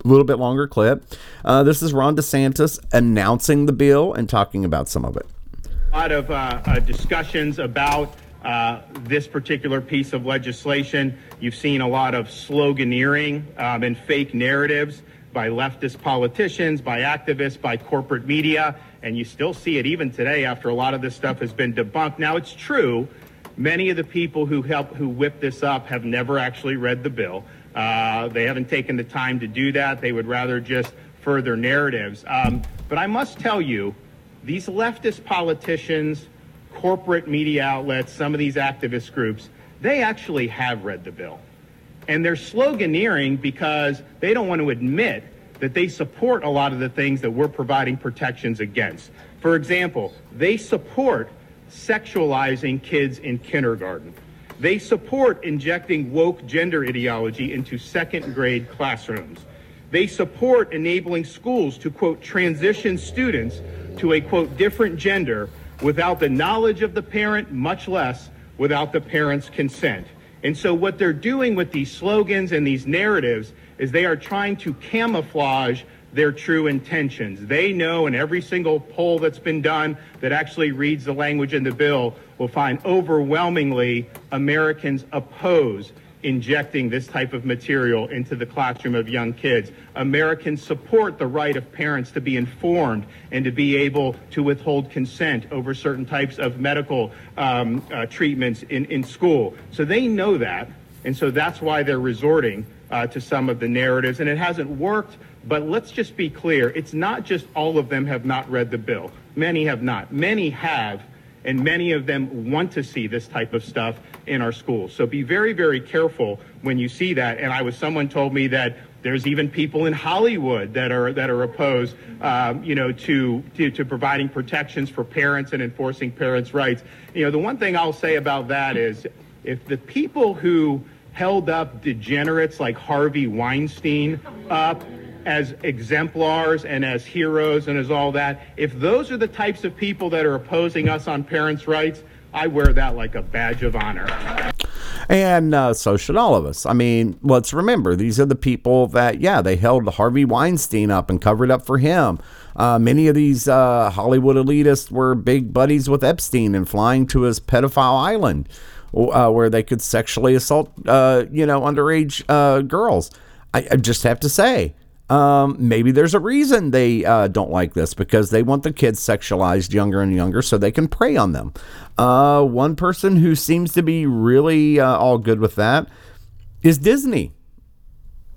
little bit longer clip. Uh, this is Ron DeSantis announcing the bill and talking about some of it. A lot of uh, uh, discussions about uh, this particular piece of legislation. You've seen a lot of sloganeering um, and fake narratives by leftist politicians, by activists, by corporate media, and you still see it even today after a lot of this stuff has been debunked. Now, it's true, many of the people who help who whip this up have never actually read the bill. Uh, they haven't taken the time to do that. They would rather just further narratives. Um, but I must tell you, these leftist politicians, corporate media outlets, some of these activist groups, they actually have read the bill. And they're sloganeering because they don't want to admit that they support a lot of the things that we're providing protections against. For example, they support sexualizing kids in kindergarten. They support injecting woke gender ideology into second grade classrooms. They support enabling schools to, quote, transition students to a, quote, different gender without the knowledge of the parent, much less without the parent's consent. And so, what they're doing with these slogans and these narratives is they are trying to camouflage their true intentions. They know, in every single poll that's been done that actually reads the language in the bill, will find overwhelmingly Americans oppose injecting this type of material into the classroom of young kids. Americans support the right of parents to be informed and to be able to withhold consent over certain types of medical um, uh, treatments in, in school. So they know that, and so that's why they're resorting uh, to some of the narratives. And it hasn't worked, but let's just be clear it's not just all of them have not read the bill, many have not. Many have and many of them want to see this type of stuff in our schools. So be very, very careful when you see that. And I was, someone told me that there's even people in Hollywood that are that are opposed, um, you know, to, to to providing protections for parents and enforcing parents' rights. You know, the one thing I'll say about that is, if the people who held up degenerates like Harvey Weinstein up as exemplars and as heroes and as all that, if those are the types of people that are opposing us on parents' rights, I wear that like a badge of honor. And uh, so should all of us. I mean, let's remember these are the people that, yeah, they held Harvey Weinstein up and covered up for him. Uh, many of these uh, Hollywood elitists were big buddies with Epstein and flying to his pedophile island uh, where they could sexually assault, uh, you know, underage uh, girls. I, I just have to say, um, maybe there's a reason they uh, don't like this because they want the kids sexualized younger and younger so they can prey on them. Uh, one person who seems to be really uh, all good with that is Disney.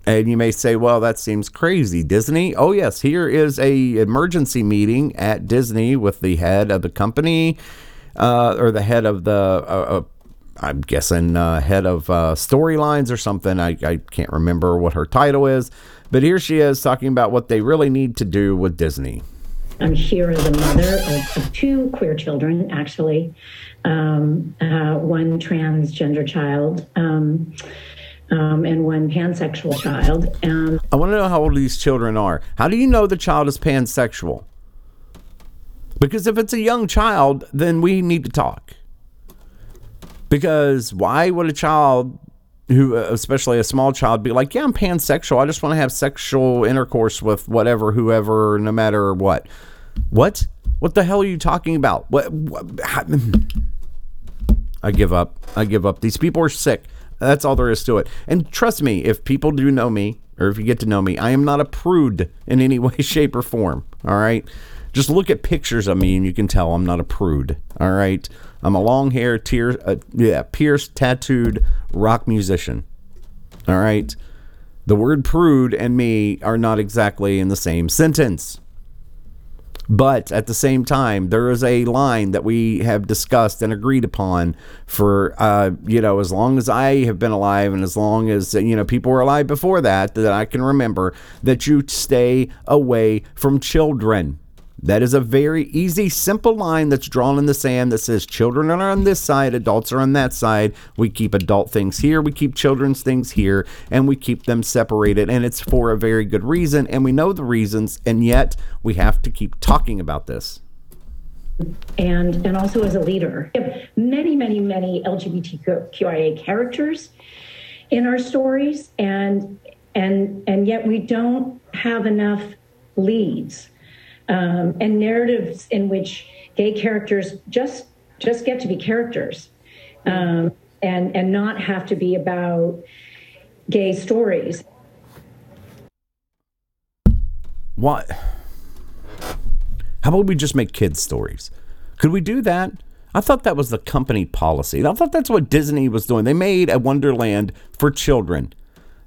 And you may say, well, that seems crazy. Disney? Oh, yes. Here is a emergency meeting at Disney with the head of the company uh, or the head of the. Uh, uh, I'm guessing head of storylines or something. I, I can't remember what her title is, but here she is talking about what they really need to do with Disney. I'm here as a mother of, of two queer children, actually, um, uh, one transgender child. Um, um, and one pansexual child. Um, I want to know how old these children are. How do you know the child is pansexual? Because if it's a young child, then we need to talk. Because why would a child who uh, especially a small child be like, "Yeah, I'm pansexual. I just want to have sexual intercourse with whatever whoever no matter what." What? What the hell are you talking about? What, what [LAUGHS] I give up. I give up. These people are sick. That's all there is to it. And trust me, if people do know me, or if you get to know me, I am not a prude in any [LAUGHS] way, shape, or form. All right. Just look at pictures of me and you can tell I'm not a prude. All right. I'm a long haired, tear, uh, yeah, pierced, tattooed rock musician. All right. The word prude and me are not exactly in the same sentence. But at the same time, there is a line that we have discussed and agreed upon for, uh, you know, as long as I have been alive and as long as, you know, people were alive before that, that I can remember, that you stay away from children. That is a very easy, simple line that's drawn in the sand that says children are on this side, adults are on that side. We keep adult things here, we keep children's things here, and we keep them separated. And it's for a very good reason. And we know the reasons, and yet we have to keep talking about this. And, and also as a leader, many, many, many LGBTQIA characters in our stories, and and and yet we don't have enough leads um, and narratives in which gay characters just just get to be characters um, and and not have to be about gay stories. What? How about we just make kids stories? Could we do that? I thought that was the company policy. I thought that's what Disney was doing. They made a Wonderland for children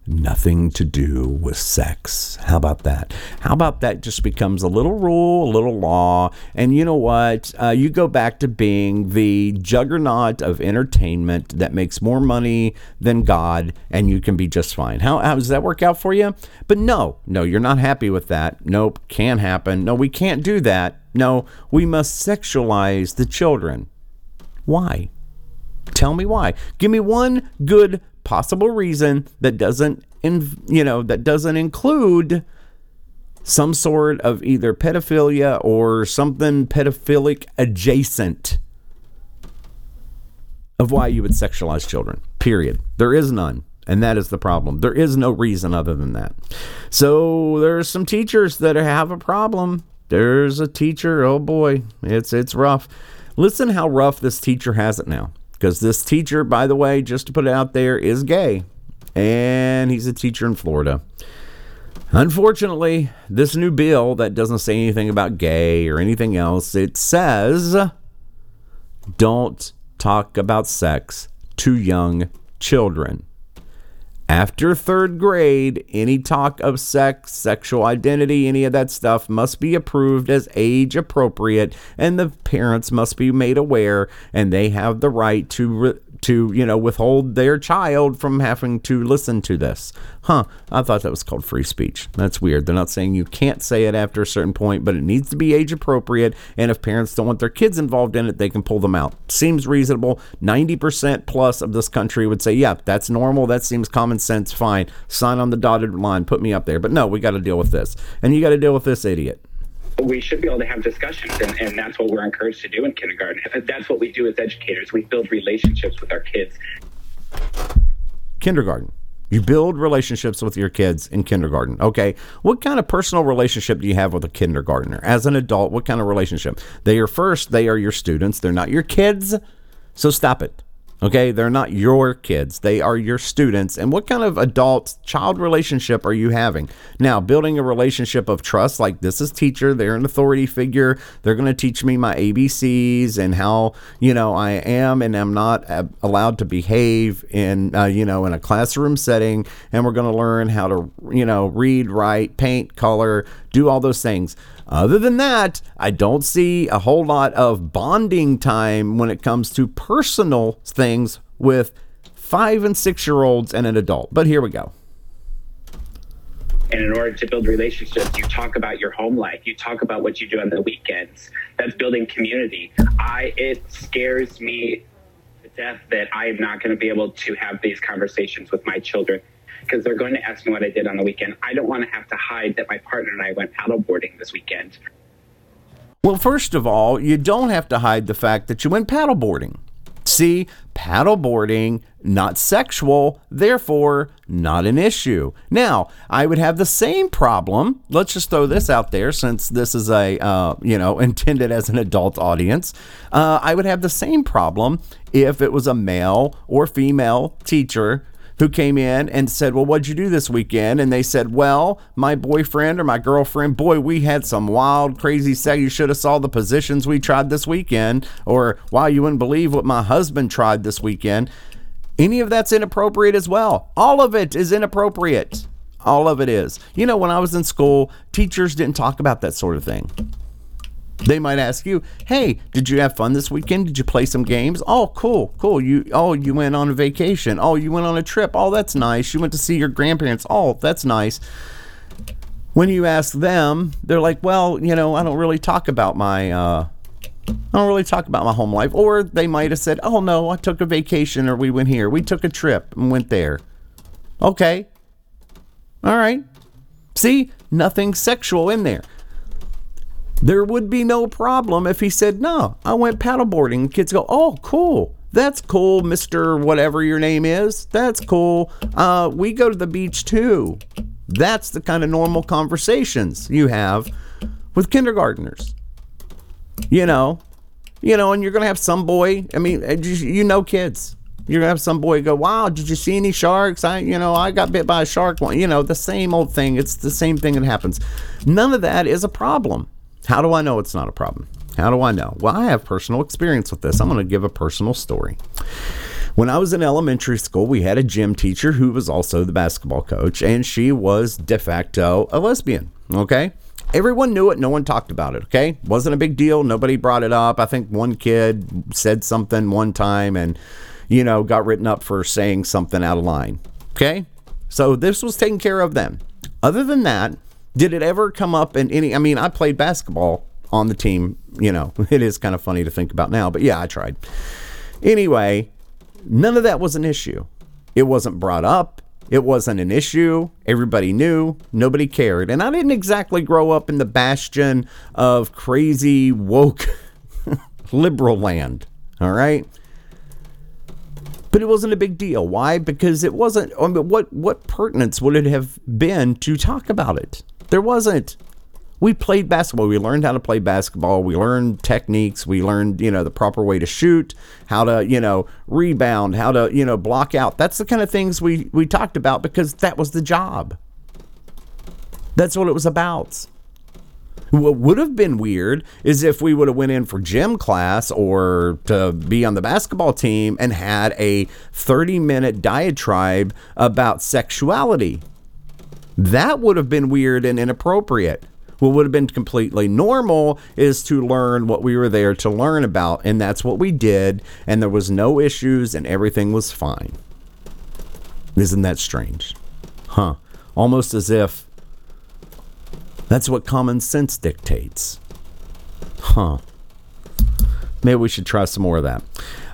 nothing to do with sex. How about that? How about that just becomes a little rule, a little law, and you know what? Uh, you go back to being the juggernaut of entertainment that makes more money than God, and you can be just fine. How, how does that work out for you? But no, no, you're not happy with that. Nope, can't happen. No, we can't do that. No, we must sexualize the children. Why? Tell me why. Give me one good possible reason that doesn't in, you know that doesn't include some sort of either pedophilia or something pedophilic adjacent of why you would sexualize children. Period. There is none. And that is the problem. There is no reason other than that. So there's some teachers that have a problem. There's a teacher, oh boy, it's it's rough. Listen how rough this teacher has it now because this teacher, by the way, just to put it out there, is gay. And he's a teacher in Florida. Unfortunately, this new bill that doesn't say anything about gay or anything else, it says don't talk about sex to young children. After third grade, any talk of sex, sexual identity, any of that stuff must be approved as age appropriate, and the parents must be made aware, and they have the right to re- to, you know, withhold their child from having to listen to this. Huh, I thought that was called free speech. That's weird. They're not saying you can't say it after a certain point, but it needs to be age appropriate. And if parents don't want their kids involved in it, they can pull them out. Seems reasonable. 90% plus of this country would say, yeah, that's normal. That seems common sense. Fine. Sign on the dotted line. Put me up there. But no, we got to deal with this. And you got to deal with this idiot we should be able to have discussions and, and that's what we're encouraged to do in kindergarten uh, that's what we do as educators we build relationships with our kids kindergarten you build relationships with your kids in kindergarten. Okay. What kind of personal relationship do you have with a kindergartner? As an adult, what kind of relationship? They are first, they are your students. They're not your kids. So stop it. Okay, they're not your kids, they are your students. And what kind of adult child relationship are you having? Now, building a relationship of trust, like this is teacher, they're an authority figure, they're going to teach me my ABCs and how, you know, I am and am not allowed to behave in, uh, you know, in a classroom setting. And we're going to learn how to, you know, read, write, paint, color, do all those things. Other than that, I don't see a whole lot of bonding time when it comes to personal things with five and six year olds and an adult. But here we go. And in order to build relationships, you talk about your home life. You talk about what you do on the weekends. That's building community. I it scares me to death that I am not going to be able to have these conversations with my children because they're going to ask me what I did on the weekend. I don't want to have to hide that my partner and I went paddleboarding this weekend. Well, first of all, you don't have to hide the fact that you went paddleboarding. See, paddleboarding, not sexual, therefore not an issue. Now, I would have the same problem. Let's just throw this out there since this is a, uh, you know, [LAUGHS] intended as an adult audience. Uh, I would have the same problem if it was a male or female teacher who came in and said, Well, what'd you do this weekend? And they said, Well, my boyfriend or my girlfriend, boy, we had some wild, crazy sex. You should have saw the positions we tried this weekend. Or, wow, you wouldn't believe what my husband tried this weekend. Any of that's inappropriate as well. All of it is inappropriate. All of it is. You know, when I was in school, teachers didn't talk about that sort of thing. They might ask you, "Hey, did you have fun this weekend? Did you play some games? Oh, cool, cool. You oh, you went on a vacation. Oh, you went on a trip. Oh, that's nice. You went to see your grandparents. Oh, that's nice." When you ask them, they're like, "Well, you know, I don't really talk about my uh I don't really talk about my home life." Or they might have said, "Oh, no, I took a vacation or we went here. We took a trip and went there." Okay. All right. See, nothing sexual in there. There would be no problem if he said, No, I went paddleboarding. Kids go, Oh, cool. That's cool, Mr. Whatever your name is. That's cool. Uh, we go to the beach too. That's the kind of normal conversations you have with kindergartners. You know, you know, and you're going to have some boy, I mean, uh, you know, kids. You're gonna have some boy go, "Wow, did you see any sharks?" I, you know, I got bit by a shark. You know, the same old thing. It's the same thing that happens. None of that is a problem. How do I know it's not a problem? How do I know? Well, I have personal experience with this. I'm going to give a personal story. When I was in elementary school, we had a gym teacher who was also the basketball coach, and she was de facto a lesbian. Okay. Everyone knew it. No one talked about it. Okay. Wasn't a big deal. Nobody brought it up. I think one kid said something one time and, you know, got written up for saying something out of line. Okay. So this was taken care of then. Other than that, did it ever come up in any? I mean, I played basketball on the team. You know, [LAUGHS] it is kind of funny to think about now, but yeah, I tried. Anyway, none of that was an issue. It wasn't brought up. It wasn't an issue. Everybody knew. Nobody cared. And I didn't exactly grow up in the bastion of crazy, woke, [LAUGHS] liberal land. All right. But it wasn't a big deal. Why? Because it wasn't. I mean, what what pertinence would it have been to talk about it? There wasn't. We played basketball. We learned how to play basketball. We learned techniques. We learned, you know, the proper way to shoot, how to, you know, rebound, how to, you know, block out. That's the kind of things we we talked about because that was the job. That's what it was about. What would have been weird is if we would have went in for gym class or to be on the basketball team and had a 30 minute diatribe about sexuality. That would have been weird and inappropriate. What would have been completely normal is to learn what we were there to learn about, and that's what we did, and there was no issues and everything was fine. Isn't that strange? Huh. Almost as if that's what common sense dictates. Huh. Maybe we should try some more of that.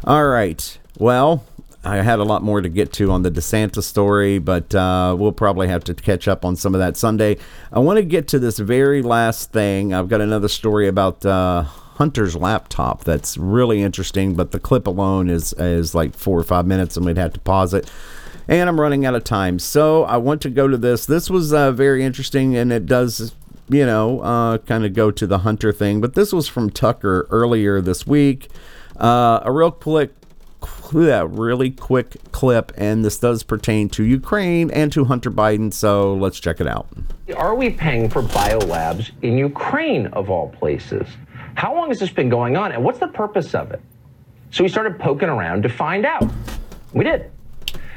All right. Well, I had a lot more to get to on the DeSantis story, but uh, we'll probably have to catch up on some of that Sunday. I want to get to this very last thing. I've got another story about uh, Hunter's laptop that's really interesting, but the clip alone is is like four or five minutes, and we'd have to pause it. And I'm running out of time, so I want to go to this. This was uh, very interesting, and it does you know, uh, kind of go to the Hunter thing. But this was from Tucker earlier this week. Uh, a real quick, yeah, really quick clip, and this does pertain to Ukraine and to Hunter Biden. So let's check it out. Are we paying for biolabs in Ukraine, of all places? How long has this been going on, and what's the purpose of it? So we started poking around to find out. We did.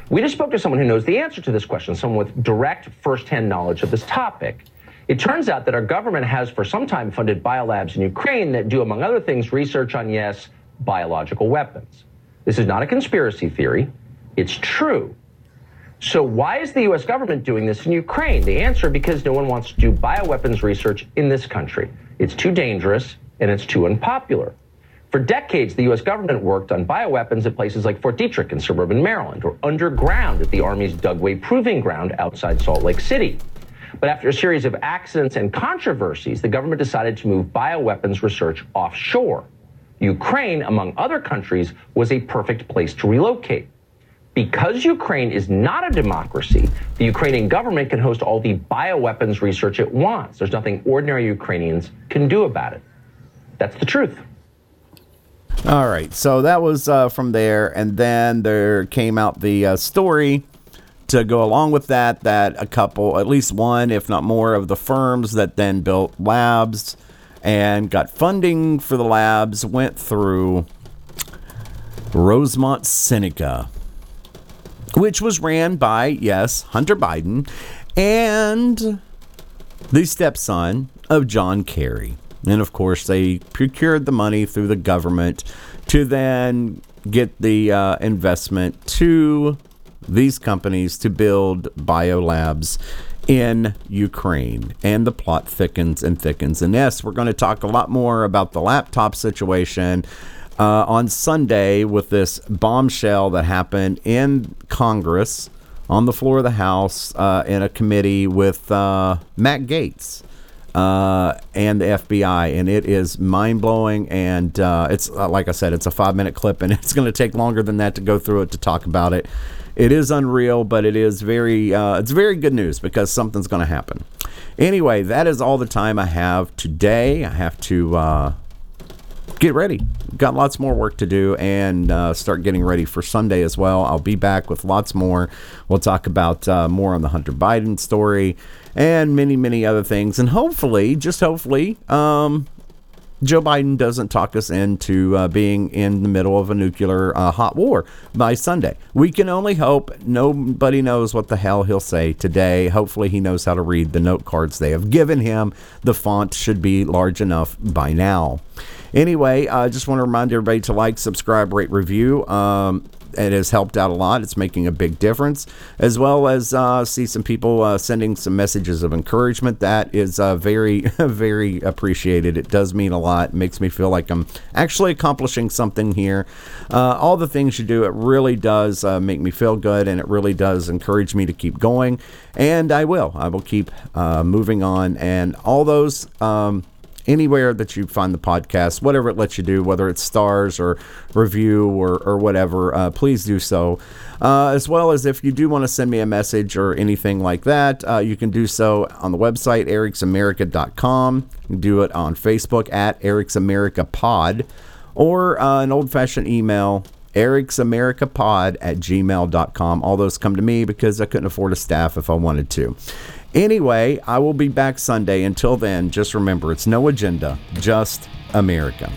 We just spoke to someone who knows the answer to this question, someone with direct firsthand knowledge of this topic. It turns out that our government has for some time funded biolabs in Ukraine that do, among other things, research on, yes, biological weapons. This is not a conspiracy theory, it's true. So, why is the US government doing this in Ukraine? The answer because no one wants to do bioweapons research in this country. It's too dangerous and it's too unpopular. For decades, the U.S. government worked on bioweapons at places like Fort Detrick in suburban Maryland or underground at the Army's Dugway Proving Ground outside Salt Lake City. But after a series of accidents and controversies, the government decided to move bioweapons research offshore. Ukraine, among other countries, was a perfect place to relocate. Because Ukraine is not a democracy, the Ukrainian government can host all the bioweapons research it wants. There's nothing ordinary Ukrainians can do about it. That's the truth. All right, so that was uh, from there, and then there came out the uh, story to go along with that. That a couple, at least one, if not more, of the firms that then built labs and got funding for the labs went through Rosemont Seneca, which was ran by yes Hunter Biden and the stepson of John Kerry. And of course, they procured the money through the government to then get the uh, investment to these companies to build biolabs in Ukraine. And the plot thickens and thickens. And yes, we're going to talk a lot more about the laptop situation. Uh, on Sunday, with this bombshell that happened in Congress on the floor of the House uh, in a committee with uh, Matt Gaetz uh, and the FBI, and it is mind blowing. And uh, it's uh, like I said, it's a five minute clip, and [LAUGHS] it's going to take longer than that to go through it to talk about it. It is unreal, but it is very uh, it's very good news because something's going to happen. Anyway, that is all the time I have today. I have to uh, get ready. Got lots more work to do and uh, start getting ready for Sunday as well. I'll be back with lots more. We'll talk about uh, more on the Hunter Biden story and many, many other things. And hopefully, just hopefully, um, Joe Biden doesn't talk us into uh, being in the middle of a nuclear uh, hot war by Sunday. We can only hope. Nobody knows what the hell he'll say today. Hopefully, he knows how to read the note cards they have given him. The font should be large enough by now. Anyway, I just want to remind everybody to like, subscribe, rate, review. Um, it has helped out a lot. It's making a big difference, as well as uh, see some people uh, sending some messages of encouragement. That is uh, very, [LAUGHS] very appreciated. It does mean a lot. It makes me feel like I'm actually accomplishing something here. Uh, all the things you do, it really does uh, make me feel good, and it really does encourage me to keep going. And I will. I will keep uh, moving on. And all those. Um, anywhere that you find the podcast, whatever it lets you do, whether it's stars or review or, or whatever, uh, please do so. Uh, as well as if you do want to send me a message or anything like that, uh, you can do so on the website, ericsamerica.com. Do it on Facebook at Eric's America Pod or uh, an old fashioned email, ericsamericapod at gmail.com. All those come to me because I couldn't afford a staff if I wanted to. Anyway, I will be back Sunday. Until then, just remember it's no agenda, just America.